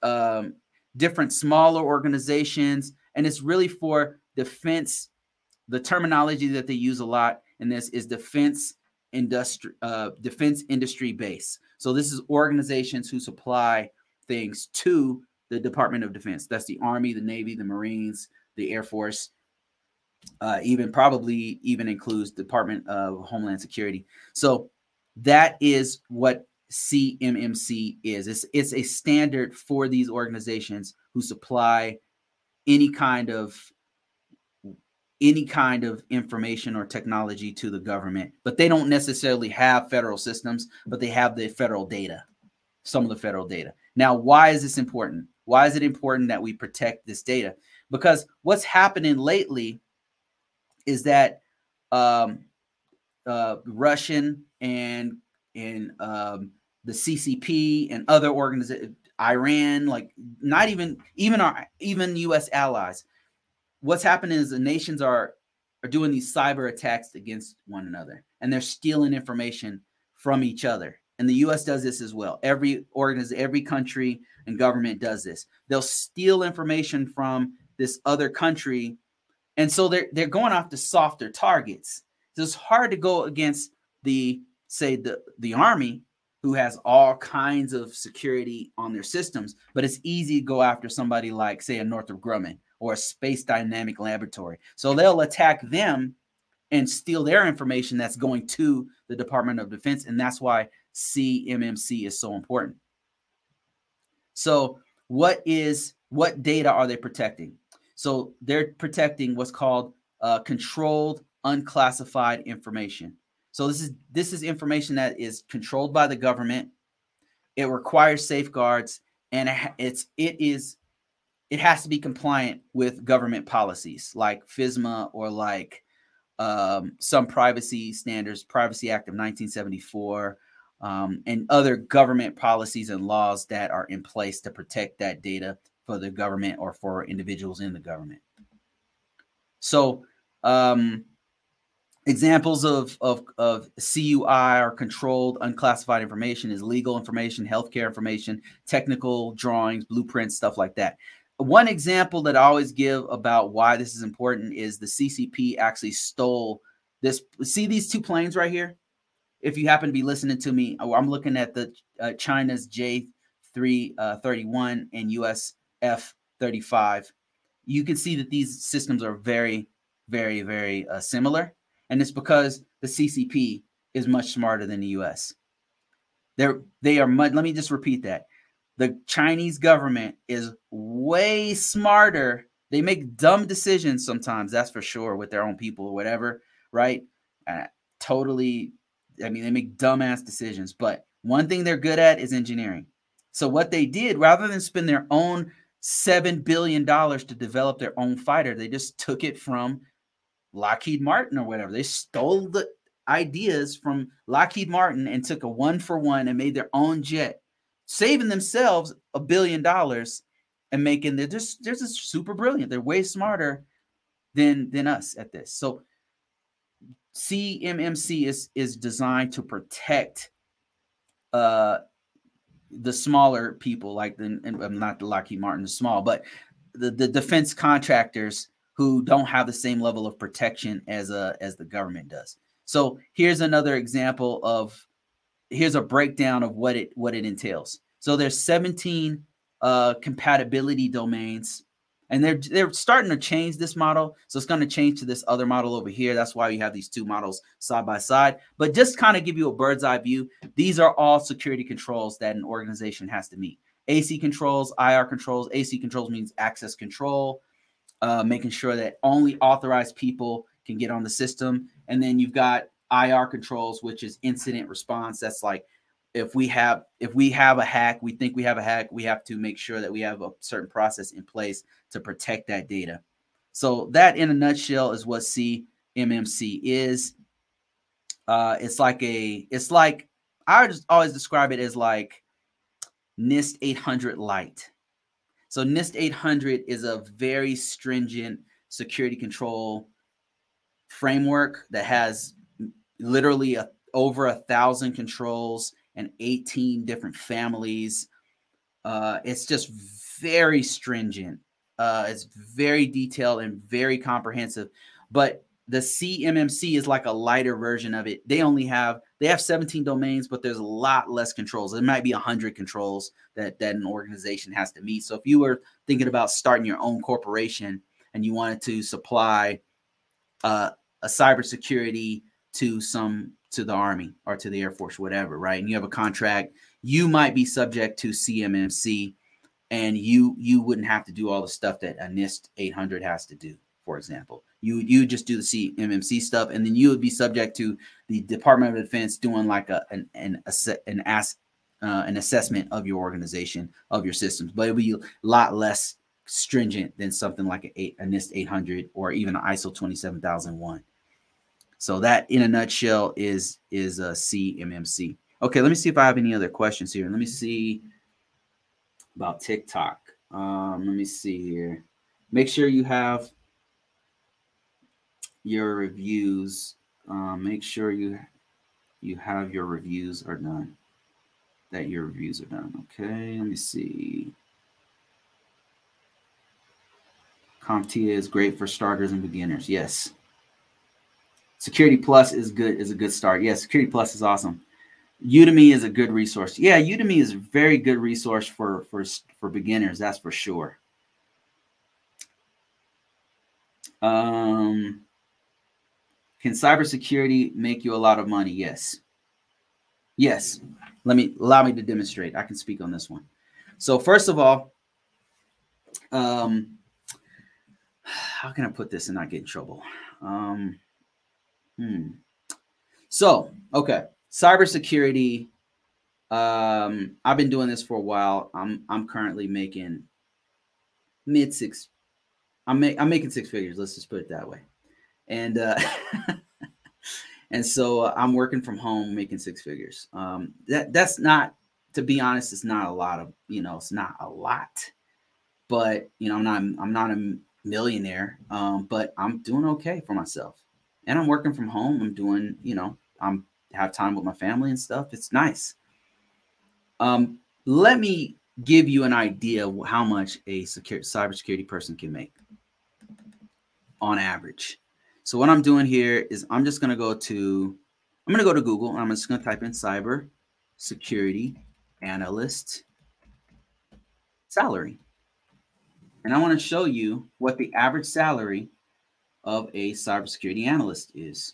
um, different smaller organizations, and it's really for defense. The terminology that they use a lot in this is defense industry, uh, defense industry base. So this is organizations who supply things to the Department of Defense. That's the Army, the Navy, the Marines, the Air Force, uh, even probably even includes Department of Homeland Security. So that is what CMMC is. It's, it's a standard for these organizations who supply any kind of any kind of information or technology to the government, but they don't necessarily have federal systems, but they have the federal data, some of the federal data. Now, why is this important? Why is it important that we protect this data? Because what's happening lately is that um, uh, Russian and and um, the CCP and other organizations, Iran, like not even even our even U.S. allies. What's happening is the nations are are doing these cyber attacks against one another, and they're stealing information from each other. And the U.S. does this as well. Every organization, every country and government does this. They'll steal information from this other country, and so they're they're going after softer targets. So it's hard to go against the say the the army who has all kinds of security on their systems, but it's easy to go after somebody like, say, a Northrop Grumman or a Space Dynamic Laboratory. So they'll attack them and steal their information that's going to the Department of Defense. And that's why CMMC is so important. So, what is what data are they protecting? So they're protecting what's called uh, controlled unclassified information. So this is this is information that is controlled by the government. It requires safeguards, and it's it is it has to be compliant with government policies like FISMA or like um, some privacy standards, Privacy Act of 1974, um, and other government policies and laws that are in place to protect that data for the government or for individuals in the government. So um, Examples of, of, of CUI or controlled unclassified information is legal information, healthcare information, technical drawings, blueprints, stuff like that. One example that I always give about why this is important is the CCP actually stole this. See these two planes right here? If you happen to be listening to me, oh, I'm looking at the uh, China's J331 uh, and US F35. You can see that these systems are very, very, very uh, similar and it's because the CCP is much smarter than the US. They're they are much, let me just repeat that. The Chinese government is way smarter. They make dumb decisions sometimes, that's for sure, with their own people or whatever, right? Uh, totally I mean, they make dumbass decisions, but one thing they're good at is engineering. So what they did, rather than spend their own seven billion dollars to develop their own fighter, they just took it from Lockheed Martin or whatever. They stole the ideas from Lockheed Martin and took a one for one and made their own jet, saving themselves a billion dollars and making they're just they're just super brilliant. They're way smarter than than us at this. So CMMC is is designed to protect uh the smaller people like the and not the Lockheed Martin small, but the, the defense contractors who don't have the same level of protection as uh, as the government does. So here's another example of here's a breakdown of what it what it entails. So there's 17 uh, compatibility domains and they're they're starting to change this model. So it's going to change to this other model over here. That's why we have these two models side by side. But just kind of give you a bird's eye view these are all security controls that an organization has to meet. Ac controls ir controls. Ac controls means access control uh, making sure that only authorized people can get on the system. And then you've got ir controls which is incident response. That's like if we have if we have a hack we think we have a hack we have to make sure that we have a certain process in place to protect that data. So that in a nutshell is what cmmc is. Uh it's like a it's like i just always describe it as like nist 800 light so nist 800 is a very stringent security control framework that has literally a, over a thousand controls and 18 different families. Uh, it's just very stringent. Uh, it's very detailed and very comprehensive. But the CMMC is like a lighter version of it. They only have they have 17 domains, but there's a lot less controls. It might be 100 controls that that an organization has to meet. So if you were thinking about starting your own corporation and you wanted to supply uh, a cybersecurity to some to the Army or to the Air Force, whatever, right? And you have a contract, you might be subject to CMMC, and you you wouldn't have to do all the stuff that a NIST 800 has to do. For example, you you just do the CMMC stuff, and then you would be subject to the Department of Defense doing like a an an an ass uh, an assessment of your organization of your systems, but it'll be a lot less stringent than something like a, a NIST 800 or even an ISO 27001. So that, in a nutshell, is is a CMMC. Okay, let me see if I have any other questions here. Let me see about TikTok. Um, let me see here. Make sure you have your reviews. Um, make sure you you have your reviews are done. That your reviews are done. Okay, let me see. CompTIA is great for starters and beginners. Yes. Security Plus is good is a good start. Yeah, Security Plus is awesome. Udemy is a good resource. Yeah, Udemy is a very good resource for for for beginners. That's for sure. Um, can cybersecurity make you a lot of money? Yes. Yes. Let me allow me to demonstrate. I can speak on this one. So first of all, um, how can I put this and not get in trouble? Um, Hmm. So, okay, cybersecurity. Um, I've been doing this for a while. I'm I'm currently making mid six. I'm I'm making six figures. Let's just put it that way. And uh, *laughs* and so uh, I'm working from home, making six figures. Um, that that's not, to be honest, it's not a lot of you know, it's not a lot. But you know, I'm not I'm not a millionaire. Um, but I'm doing okay for myself and I'm working from home. I'm doing, you know, I'm have time with my family and stuff. It's nice. Um, let me give you an idea how much a secure cybersecurity person can make on average. So what I'm doing here is I'm just gonna go to I'm gonna go to Google and I'm just gonna type in cyber security analyst salary. And I want to show you what the average salary of a cybersecurity analyst is.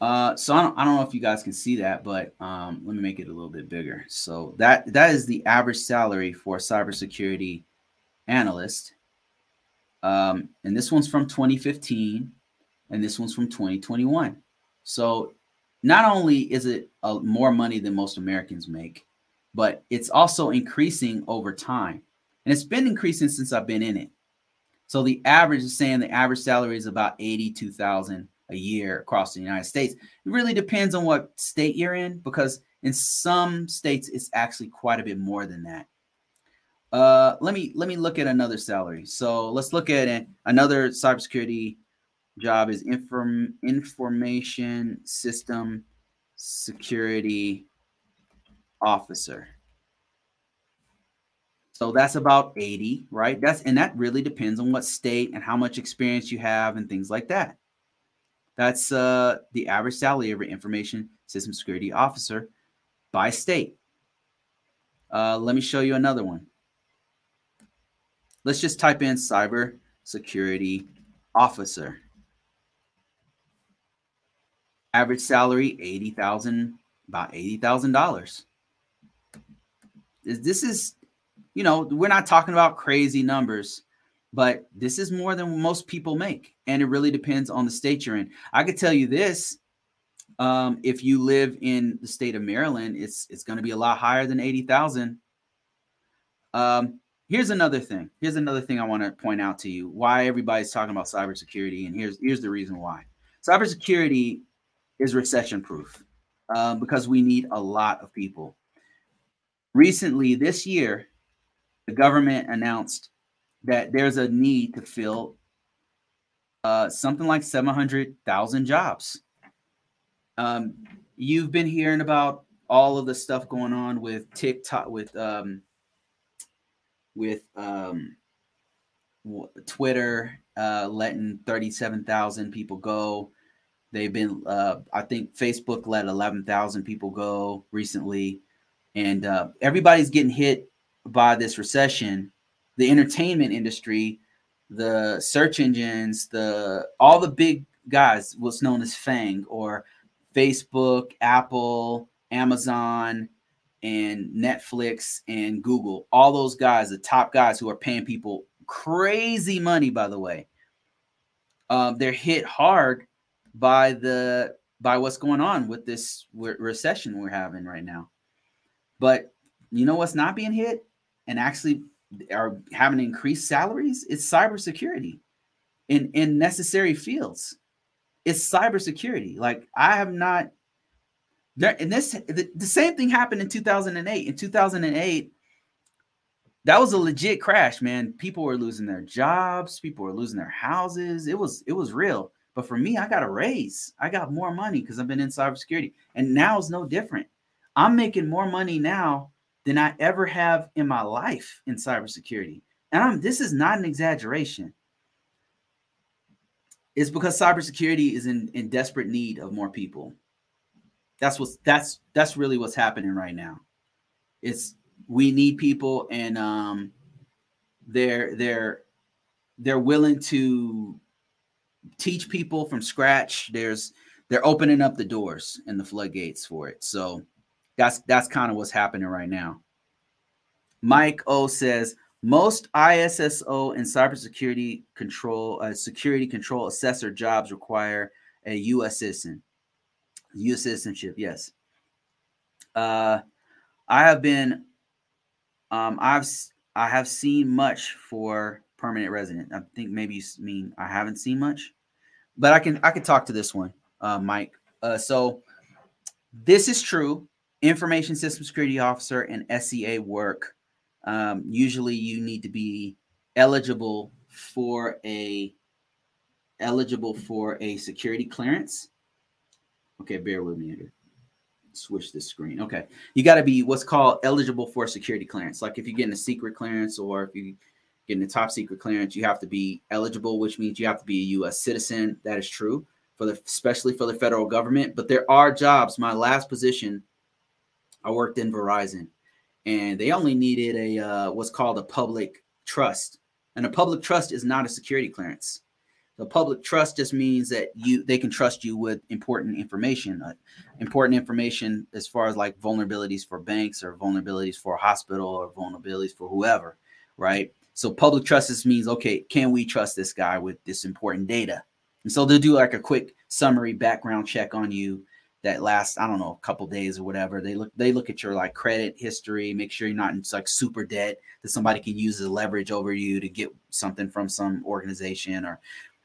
Uh, so I don't, I don't know if you guys can see that, but um, let me make it a little bit bigger. So that that is the average salary for a cybersecurity analyst. Um, and this one's from 2015. and this one's from 2021. So not only is it uh, more money than most Americans make, but it's also increasing over time. And it's been increasing since I've been in it. So the average is saying the average salary is about 82,000 a year across the United States. It really depends on what state you're in because in some states it's actually quite a bit more than that. Uh, let me let me look at another salary. So let's look at it. another cybersecurity job is inform information system security officer. So that's about 80, right? That's and that really depends on what state and how much experience you have and things like that. That's uh, the average salary of an information system security officer by state. Uh, let me show you another one. Let's just type in cyber security officer. Average salary eighty thousand, about eighty thousand dollars. This is, you know, we're not talking about crazy numbers, but this is more than most people make, and it really depends on the state you're in. I could tell you this: um, if you live in the state of Maryland, it's it's going to be a lot higher than eighty thousand. Um, here's another thing. Here's another thing I want to point out to you: why everybody's talking about cybersecurity, and here's here's the reason why. Cybersecurity is recession proof um, because we need a lot of people. Recently, this year, the government announced that there's a need to fill uh, something like 700,000 jobs. Um, you've been hearing about all of the stuff going on with TikTok, with um, with um, Twitter uh, letting 37,000 people go. They've been, uh, I think Facebook let 11,000 people go recently. And uh, everybody's getting hit by this recession. The entertainment industry, the search engines, the all the big guys, what's known as FANG or Facebook, Apple, Amazon, and Netflix and Google, all those guys, the top guys who are paying people crazy money, by the way, um, they're hit hard by the by what's going on with this recession we're having right now. But you know what's not being hit and actually are having increased salaries? It's cybersecurity in in necessary fields. It's cybersecurity. Like I have not there and this the, the same thing happened in 2008. In 2008, that was a legit crash, man. People were losing their jobs, people were losing their houses. It was it was real. But for me, I got a raise. I got more money because I've been in cybersecurity. And now is no different. I'm making more money now than I ever have in my life in cybersecurity. And I'm this is not an exaggeration. It's because cybersecurity is in, in desperate need of more people. That's what's that's that's really what's happening right now. It's we need people and um they're they're they're willing to teach people from scratch. There's they're opening up the doors and the floodgates for it. So that's that's kind of what's happening right now. Mike O says most ISSO and cybersecurity control uh, security control assessor jobs require a U.S. citizen. U.S. citizenship, yes. Uh, I have been, um, I've I have seen much for permanent resident. I think maybe you mean I haven't seen much, but I can I can talk to this one, uh, Mike. Uh, so this is true. Information system security officer and SCA work. Um, usually, you need to be eligible for a eligible for a security clearance. Okay, bear with me here. Switch this screen. Okay, you got to be what's called eligible for security clearance. Like if you're getting a secret clearance or if you're getting a top secret clearance, you have to be eligible, which means you have to be a U.S. citizen. That is true for the, especially for the federal government. But there are jobs. My last position, I worked in Verizon, and they only needed a uh, what's called a public trust, and a public trust is not a security clearance. The public trust just means that you they can trust you with important information, uh, important information as far as like vulnerabilities for banks or vulnerabilities for a hospital or vulnerabilities for whoever, right? So public trust just means okay, can we trust this guy with this important data? And so they'll do like a quick summary background check on you that lasts I don't know a couple days or whatever. They look they look at your like credit history, make sure you're not in like super debt that somebody can use as leverage over you to get something from some organization or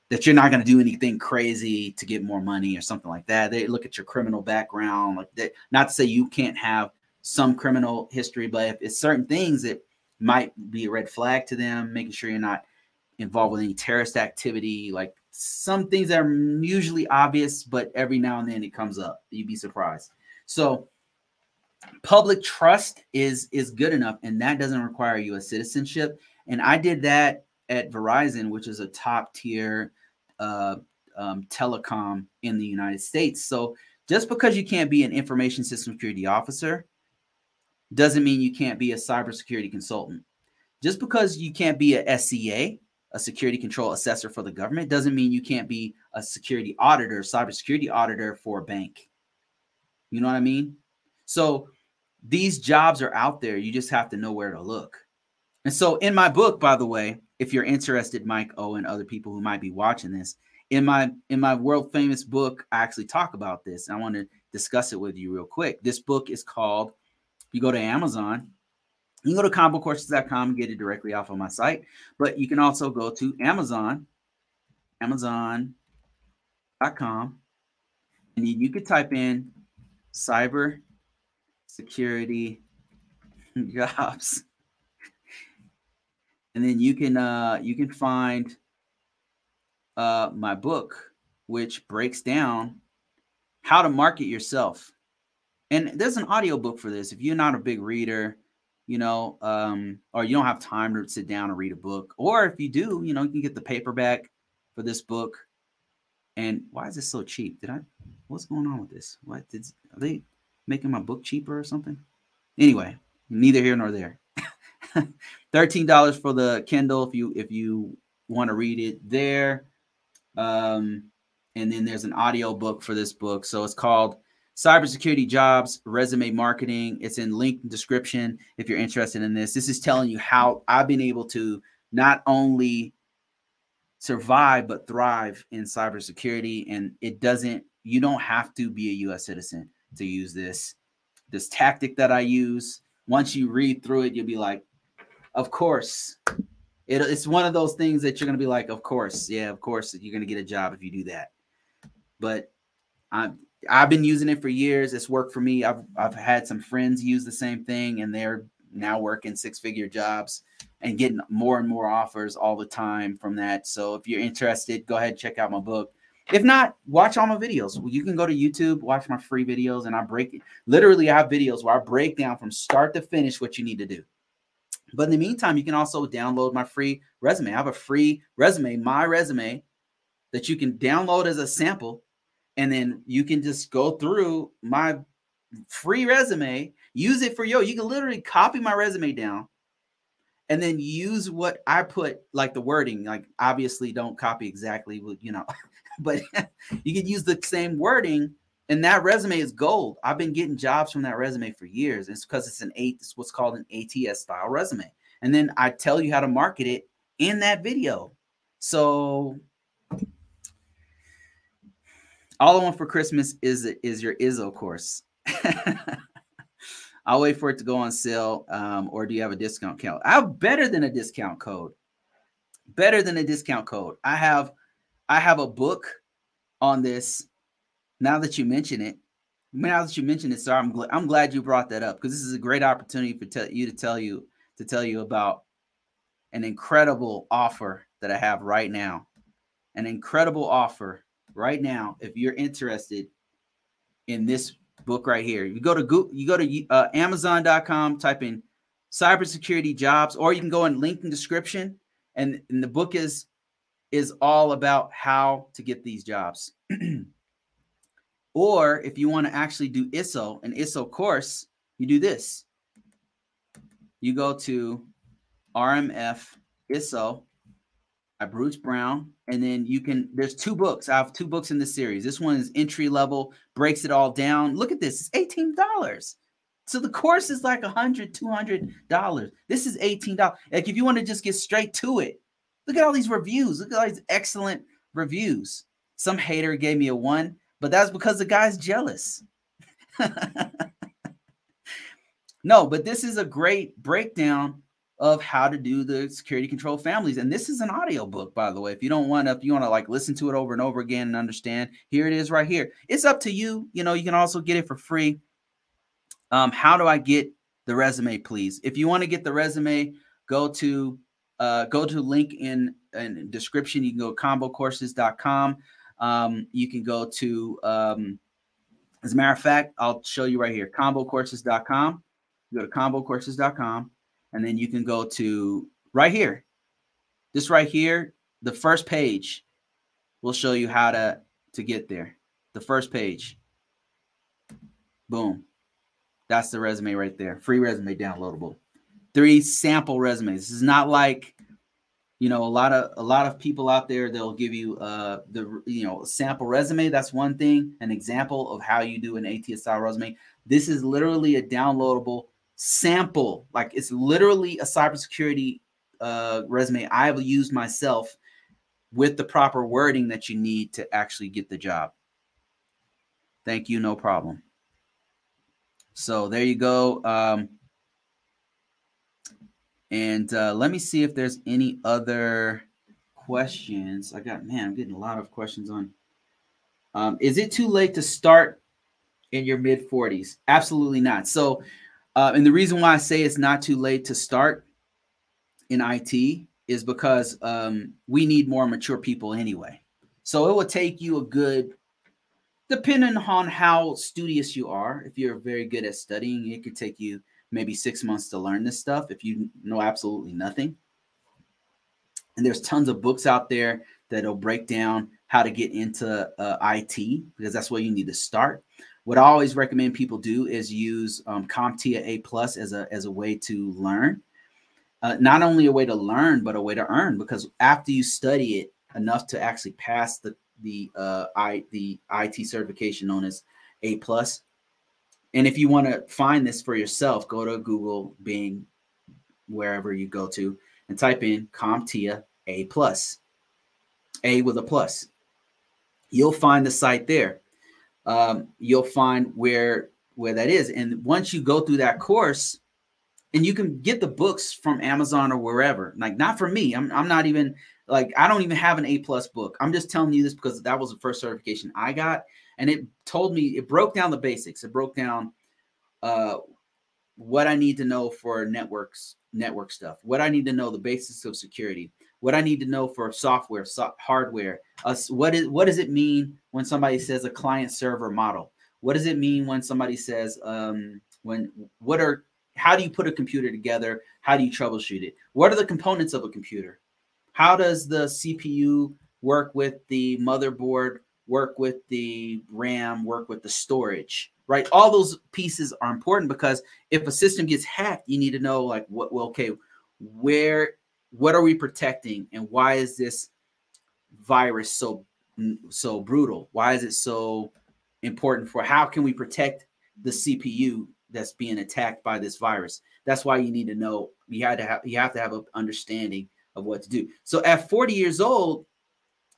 that you're not going to do anything crazy to get more money or something like that. They look at your criminal background, like that. Not to say you can't have some criminal history, but if it's certain things that might be a red flag to them, making sure you're not involved with any terrorist activity, like some things that are usually obvious, but every now and then it comes up. You'd be surprised. So public trust is is good enough, and that doesn't require U.S. citizenship. And I did that at Verizon, which is a top tier uh, um, telecom in the United States. So just because you can't be an information system security officer doesn't mean you can't be a cybersecurity consultant. Just because you can't be a SCA, a security control assessor for the government, doesn't mean you can't be a security auditor, cybersecurity auditor for a bank. You know what I mean? So these jobs are out there. You just have to know where to look. And so in my book, by the way, if you're interested, Mike O and other people who might be watching this, in my in my world famous book, I actually talk about this. I want to discuss it with you real quick. This book is called you go to Amazon, you can go to convocourses.com and get it directly off of my site, but you can also go to Amazon, Amazon.com, and you could type in cyber security *laughs* jobs. And then you can uh you can find uh my book which breaks down how to market yourself and there's an audio book for this if you're not a big reader you know um, or you don't have time to sit down and read a book or if you do you know you can get the paperback for this book. And why is this so cheap? Did i what's going on with this? What did are they making my book cheaper or something? Anyway neither here nor there. *laughs* $13 for the kindle if you if you want to read it there. Um and then there's an audio book for this book. So it's called cybersecurity jobs, resume marketing. It's in link description if you're interested in this. This is telling you how I've been able to not only survive but thrive in cybersecurity. And it doesn't, you don't have to be a US citizen to use this. This tactic that I use, once you read through it, you'll be like, of course. It, it's one of those things that you're going to be like, of course. Yeah, of course, you're going to get a job if you do that. But I'm I've been using it for years. It's worked for me. I've I've had some friends use the same thing, and they're now working six figure jobs and getting more and more offers all the time from that. So if you're interested, go ahead and check out my book. If not, watch all my videos. You can go to YouTube, watch my free videos, and I break it. Literally, I have videos where I break down from start to finish what you need to do. But in the meantime, you can also download my free resume. I have a free resume, my resume, that you can download as a sample and then you can just go through my free resume, use it for yo. You can literally copy my resume down and then use what I put, like the wording. Like, obviously, don't copy exactly what you know, *laughs* but *laughs* you can use the same wording, and that resume is gold. I've been getting jobs from that resume for years. It's because it's an eight, it's what's called an ATS style resume. And then I tell you how to market it in that video. So all I want for Christmas is is your ISSO course. *laughs* I'll wait for it to go on sale. Um, or do you have a discount code? I have better than a discount code. Better than a discount code. I have I have a book on this. Now that you mention it, now that you mention it, sir, I'm glad I'm glad you brought that up because this is a great opportunity for te- you to tell you to tell you about an incredible offer that I have right now. An incredible offer right now if you're interested in this book right here. You go to Google, you go to uh, Amazon.com, type in cybersecurity jobs, or you can go in link in description, and, and the book is is all about how to get these jobs. *clears throat* or if you want to actually do ISSO, an ISSO course, you do this. You go to RMF ISSO by Bruce Brown. And then you can, there's two books. I have two books in this series. This one is entry level, breaks it all down. Look at this, it's $18. So the course is like a hundred, two hundred dollars. This is eighteen dollars. Like if you want to just get straight to it, look at all these reviews. Look at all these excellent reviews. Some hater gave me a one, but that's because the guy's jealous. *laughs* no, but this is a great breakdown of how to do the security control families. And this is an audio book, by the way. If you don't want to, if you want to like listen to it over and over again and understand, here it is right here. It's up to you. You know, you can also get it for free. Um, how do I get the resume, please? If you want to get the resume, go to uh, go to link in in description. You can go convocourses.com. Um, you can go to um, as a matter of fact, I'll show you right here, convocourses.com. You go to convocourses.com and then you can go to right here. This right here, the first page will show you how to to get there. The first page. Boom. That's the resume right there. Free resume downloadable. Three sample resumes. This is not like you know a lot of a lot of people out there they'll give you uh the you know sample resume that's one thing an example of how you do an ATSI resume this is literally a downloadable sample like it's literally a cybersecurity uh resume I've used myself with the proper wording that you need to actually get the job thank you no problem so there you go um and uh, let me see if there's any other questions. I got, man, I'm getting a lot of questions on. Um, is it too late to start in your mid 40s? Absolutely not. So, uh, and the reason why I say it's not too late to start in IT is because um, we need more mature people anyway. So it will take you a good, depending on how studious you are. If you're very good at studying, it could take you maybe six months to learn this stuff if you know absolutely nothing. And there's tons of books out there that'll break down how to get into uh, IT because that's where you need to start. What I always recommend people do is use um, CompTIA A plus as a as a way to learn. Uh, not only a way to learn, but a way to earn. Because after you study it enough to actually pass the the uh, I the IT certification known as A plus, and if you want to find this for yourself, go to Google, Bing, wherever you go to, and type in CompTIA A plus, A with a plus. You'll find the site there. Um, you'll find where where that is, and once you go through that course, and you can get the books from Amazon or wherever. Like not for me. I'm I'm not even like I don't even have an A plus book. I'm just telling you this because that was the first certification I got, and it told me it broke down the basics. It broke down uh, what I need to know for networks, network stuff, what I need to know the basics of security, what I need to know for software, so- hardware. Uh, what is what does it mean when somebody says a client server model? What does it mean when somebody says um, when what are how do you put a computer together? How do you troubleshoot it? What are the components of a computer? How does the CPU work with the motherboard? Work with the RAM? Work with the storage? right? All those pieces are important because if a system gets hacked, you need to know like what well, okay, where what are we protecting and why is this virus so so brutal? Why is it so important for how can we protect the CPU that's being attacked by this virus? That's why you need to know you had to have you have to have an understanding of what to do. So at 40 years old,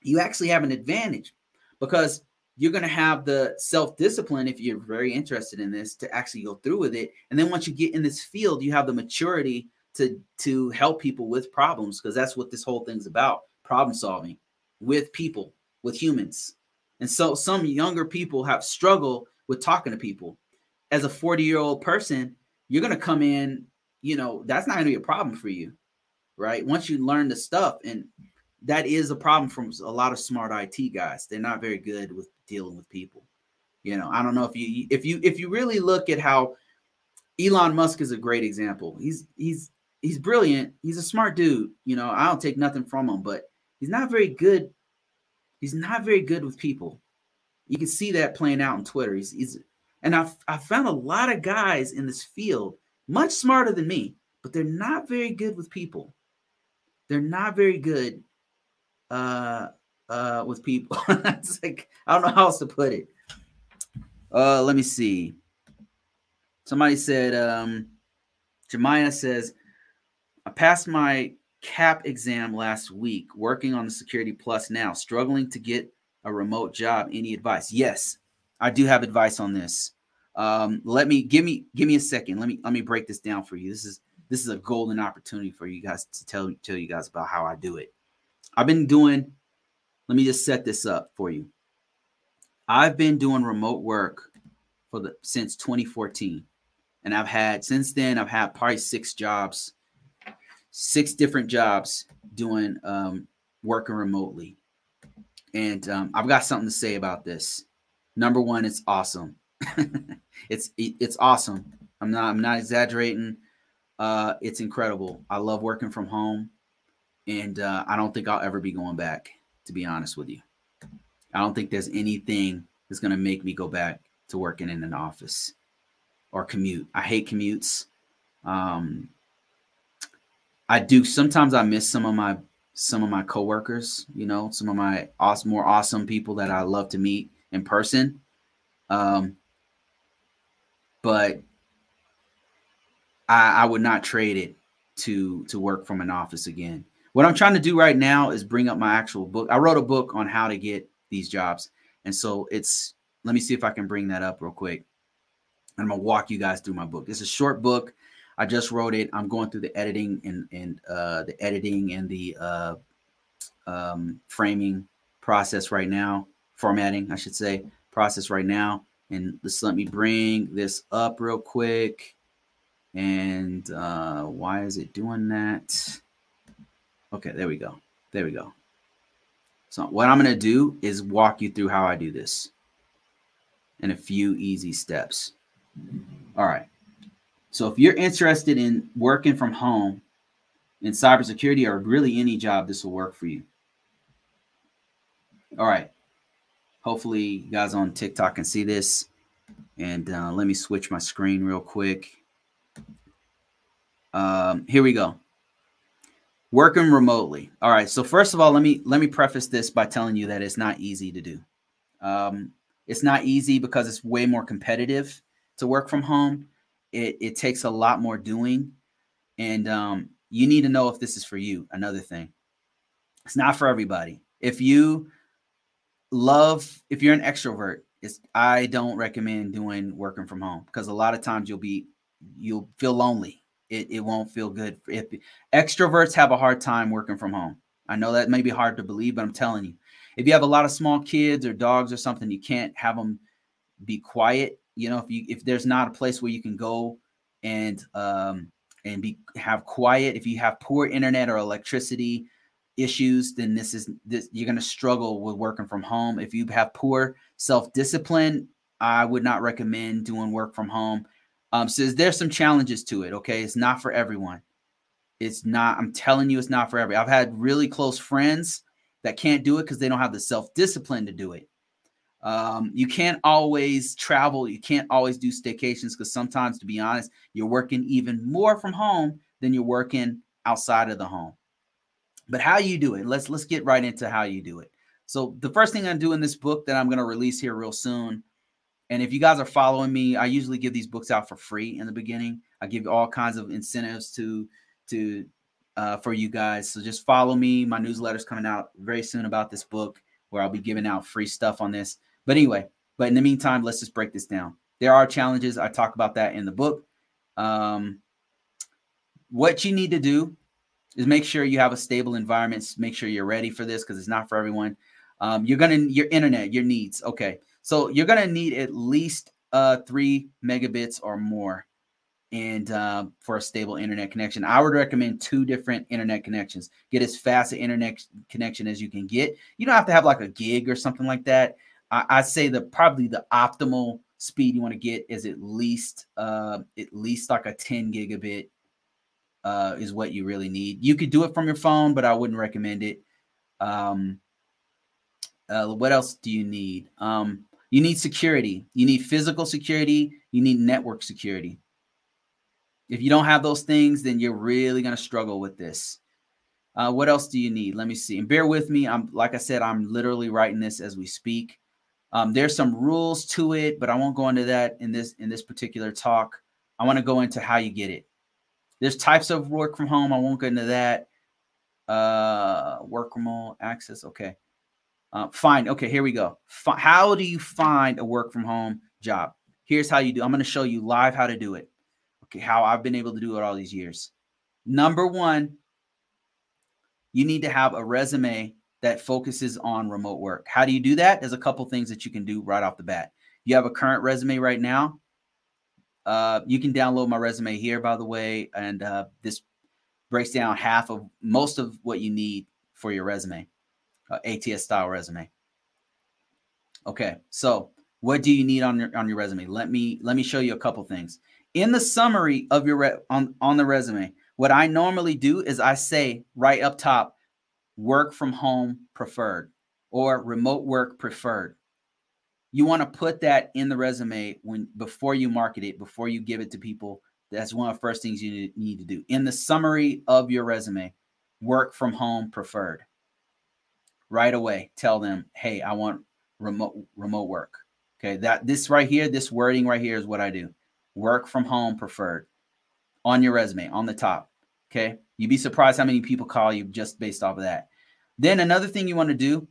you actually have an advantage because you're going to have the self discipline if you're very interested in this to actually go through with it. And then once you get in this field, you have the maturity to to help people with problems because that's what this whole thing's about problem solving with people, with humans. And so some younger people have struggled with talking to people. As a 40 year old person, you're going to come in, you know, that's not going to be a problem for you, right? Once you learn the stuff, and that is a problem from a lot of smart IT guys. They're not very good with dealing with people. You know, I don't know if you if you if you really look at how Elon Musk is a great example. He's he's he's brilliant. He's a smart dude. You know, I don't take nothing from him, but he's not very good. He's not very good with people. You can see that playing out on Twitter. He's, he's and I've I found a lot of guys in this field much smarter than me, but they're not very good with people. They're not very good uh uh, with people. *laughs* it's like I don't know how else to put it. Uh, let me see. Somebody said, um, Jemiah says, I passed my CAP exam last week, working on the Security Plus now, struggling to get a remote job, any advice? Yes, I do have advice on this. Um, let me give me give me a second. Let me let me break this down for you. This is this is a golden opportunity for you guys to tell tell you guys about how I do it. I've been doing. Let me just set this up for you. I've been doing remote work for the since 2014, and I've had since then I've had probably six jobs, six different jobs doing um, working remotely, and um, I've got something to say about this. Number one, it's awesome. *laughs* it's it's awesome. I'm not I'm not exaggerating. Uh, it's incredible. I love working from home, and uh, I don't think I'll ever be going back. To be honest with you, I don't think there's anything that's going to make me go back to working in an office or commute. I hate commutes. Um, I do sometimes I miss some of my some of my coworkers, you know, some of my awesome, more awesome people that I love to meet in person. Um, but I, I would not trade it to to work from an office again. What I'm trying to do right now is bring up my actual book. I wrote a book on how to get these jobs, and so it's. Let me see if I can bring that up real quick. And I'm gonna walk you guys through my book. It's a short book. I just wrote it. I'm going through the editing and and uh, the editing and the uh, um, framing process right now, formatting, I should say, process right now. And just let me bring this up real quick. And uh, why is it doing that? Okay, there we go. There we go. So what I'm going to do is walk you through how I do this in a few easy steps. All right. So if you're interested in working from home in cybersecurity or really any job, this will work for you. All right. Hopefully, you guys on TikTok can see this. And uh, let me switch my screen real quick. Um, here we go. Working remotely. All right. So first of all, let me let me preface this by telling you that it's not easy to do. Um, it's not easy because it's way more competitive to work from home. It, it takes a lot more doing, and um, you need to know if this is for you. Another thing, it's not for everybody. If you love if you're an extrovert it's i don't recommend doing working from home because a lot of times you'll be you'll feel lonely it, it won't feel good if extroverts have a hard time working from home i know that may be hard to believe but i'm telling you if you have a lot of small kids or dogs or something you can't have them be quiet you know if you if there's not a place where you can go and um and be have quiet if you have poor internet or electricity issues, then this is this you're going to struggle with working from home. If you have poor self-discipline, I would not recommend doing work from home. Um, so there's some challenges to it. Okay, it's not for everyone. It's not. I'm telling you, it's not for everyone. I've had really close friends that can't do it because they don't have the self-discipline to do it. Um, you can't always travel. You can't always do staycations because sometimes, to be honest, you're working even more from home than you're working outside of the home. But how you do it? Let's let's get right into how you do it. So the first thing I do in this book that I'm going to release here real soon, and if you guys are following me, I usually give these books out for free in the beginning. I give all kinds of incentives to to uh, for you guys. So just follow me. My newsletter's coming out very soon about this book, where I'll be giving out free stuff on this. But anyway, but in the meantime, let's just break this down. There are challenges. I talk about that in the book. Um, what you need to do is make sure you have a stable environment. Make sure you're ready for this because it's not for everyone. Um, you're gonna your internet, your needs. Okay, so you're gonna need at least uh three megabits or more, and uh, for a stable internet connection, I would recommend two different internet connections. Get as fast an internet connection as you can get. You don't have to have like a gig or something like that. I, I'd say the probably the optimal speed you want to get is at least uh at least like a 10 gigabit uh, is what you really need. You could do it from your phone, but I wouldn't recommend it. Um, uh, what else do you need? Um, you need security. You need physical security. You need network security. If you don't have those things, then you're really going to struggle with this. Uh, what else do you need? Let me see. And bear with me. I'm like I said, I'm literally writing this as we speak. Um, there's some rules to it, but I won't go into that in this in this particular talk. I want to go into how you get it. There's types of work from home. I won't get into that. Uh, work remote access. Okay. Uh, find. Okay, here we go. F- how do you find a work from home job? Here's how you do. I'm going to show you live how to do it. Okay, how I've been able to do it all these years. Number one, you need to have a resume that focuses on remote work. How do you do that? There's a couple things that you can do right off the bat. You have a current resume right now. Uh, you can download my resume here, by the way, and uh, this breaks down half of most of what you need for your resume, uh, ATS style resume. Okay, so what do you need on your on your resume? Let me let me show you a couple things. In the summary of your re- on on the resume, what I normally do is I say right up top, work from home preferred or remote work preferred. You want to put that in the resume when before you market it, before you give it to people. That's one of the first things you need to do. In the summary of your resume, work from home preferred. Right away, tell them, "Hey, I want remote remote work." Okay, that this right here, this wording right here is what I do. Work from home preferred on your resume on the top. Okay. You'd be surprised how many people call you just based off of that. Then another thing you want to do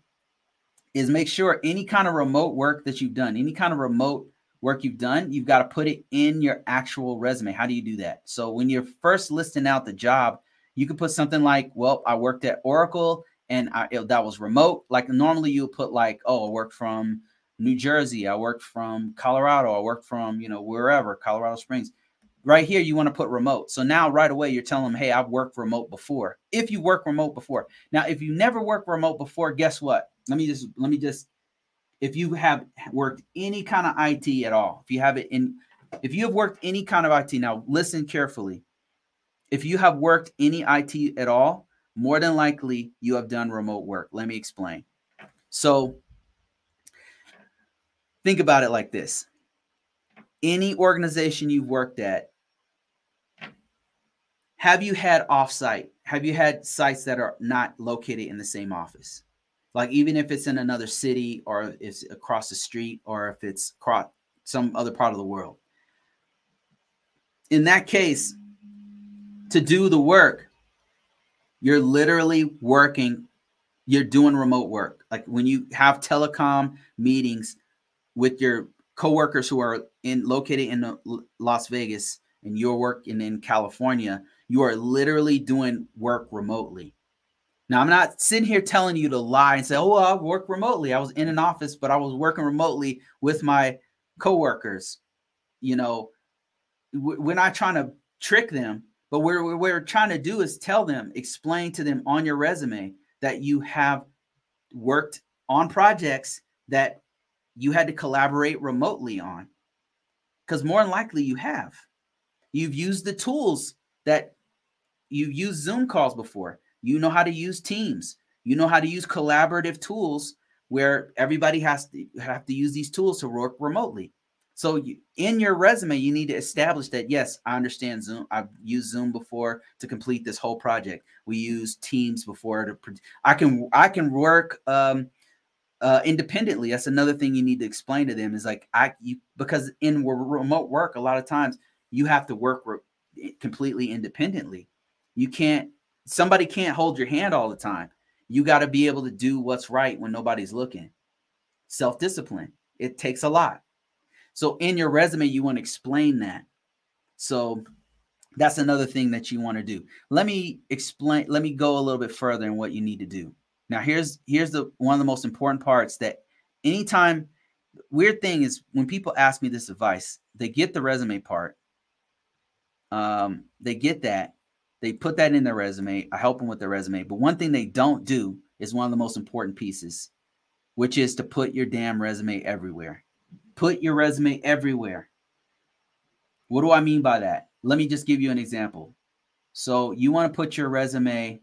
is make sure any kind of remote work that you've done, any kind of remote work you've done, you've got to put it in your actual resume. How do you do that? So when you're first listing out the job, you could put something like, well, I worked at Oracle and I, it, that was remote. Like normally you would put like, oh, I worked from New Jersey, I worked from Colorado, I worked from, you know, wherever, Colorado Springs right here you want to put remote. So now right away you're telling them hey i've worked remote before. If you work remote before. Now if you never worked remote before guess what? Let me just let me just if you have worked any kind of it at all if you have it in if you have worked any kind of it now listen carefully. If you have worked any it at all more than likely you have done remote work. Let me explain. So think about it like this any organization you've worked at have you had offsite? Have you had sites that are not located in the same office? Like even if it's in another city or it's across the street or if it's across some other part of the world. In that case, to do the work, you're literally working, you're doing remote work. Like when you have telecom meetings with your coworkers who are in located in uh, Las Vegas and you're working in California, you are literally doing work remotely. Now, I'm not sitting here telling you to lie and say, oh, well, I work remotely. I was in an office, but I was working remotely with my coworkers. You know, we're not trying to trick them, but what we're trying to do is tell them, explain to them on your resume that you have worked on projects that you had to collaborate remotely on. Because more than likely you have. You've used the tools that You've used Zoom calls before. You know how to use Teams. You know how to use collaborative tools where everybody has to have to use these tools to work remotely. So you, in your resume, you need to establish that yes, I understand Zoom. I've used Zoom before to complete this whole project. We use Teams before to. I can I can work um, uh, independently. That's another thing you need to explain to them is like I you because in remote work a lot of times you have to work re- completely independently. You can't, somebody can't hold your hand all the time. You got to be able to do what's right when nobody's looking. Self discipline, it takes a lot. So in your resume, you want to explain that. So that's another thing that you want to do. Let me explain, let me go a little bit further in what you need to do. Now, here's here's the one of the most important parts that anytime weird thing is when people ask me this advice, they get the resume part. Um, they get that, they put that in their resume. I help them with their resume. But one thing they don't do is one of the most important pieces, which is to put your damn resume everywhere. Put your resume everywhere. What do I mean by that? Let me just give you an example. So you want to put your resume,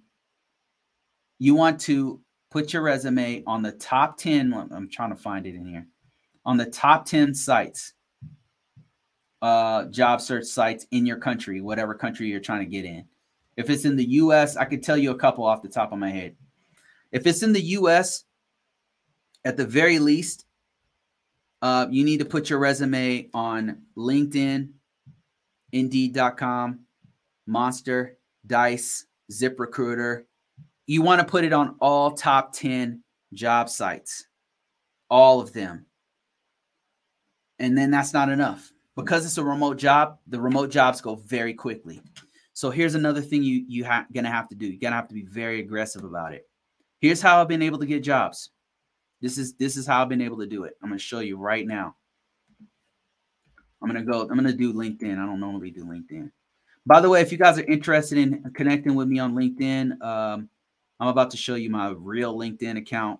you want to put your resume on the top 10. I'm trying to find it in here. On the top 10 sites, uh, job search sites in your country, whatever country you're trying to get in. If it's in the US, I could tell you a couple off the top of my head. If it's in the US, at the very least, uh, you need to put your resume on LinkedIn, Indeed.com, Monster, Dice, ZipRecruiter. You want to put it on all top 10 job sites, all of them. And then that's not enough because it's a remote job. The remote jobs go very quickly. So here's another thing you you ha- gonna have to do. You're gonna have to be very aggressive about it. Here's how I've been able to get jobs. This is this is how I've been able to do it. I'm gonna show you right now. I'm gonna go. I'm gonna do LinkedIn. I don't normally do LinkedIn. By the way, if you guys are interested in connecting with me on LinkedIn, um, I'm about to show you my real LinkedIn account.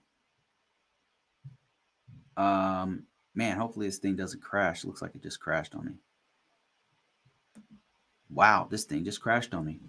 Um, man, hopefully this thing doesn't crash. It looks like it just crashed on me. Wow, this thing just crashed on me.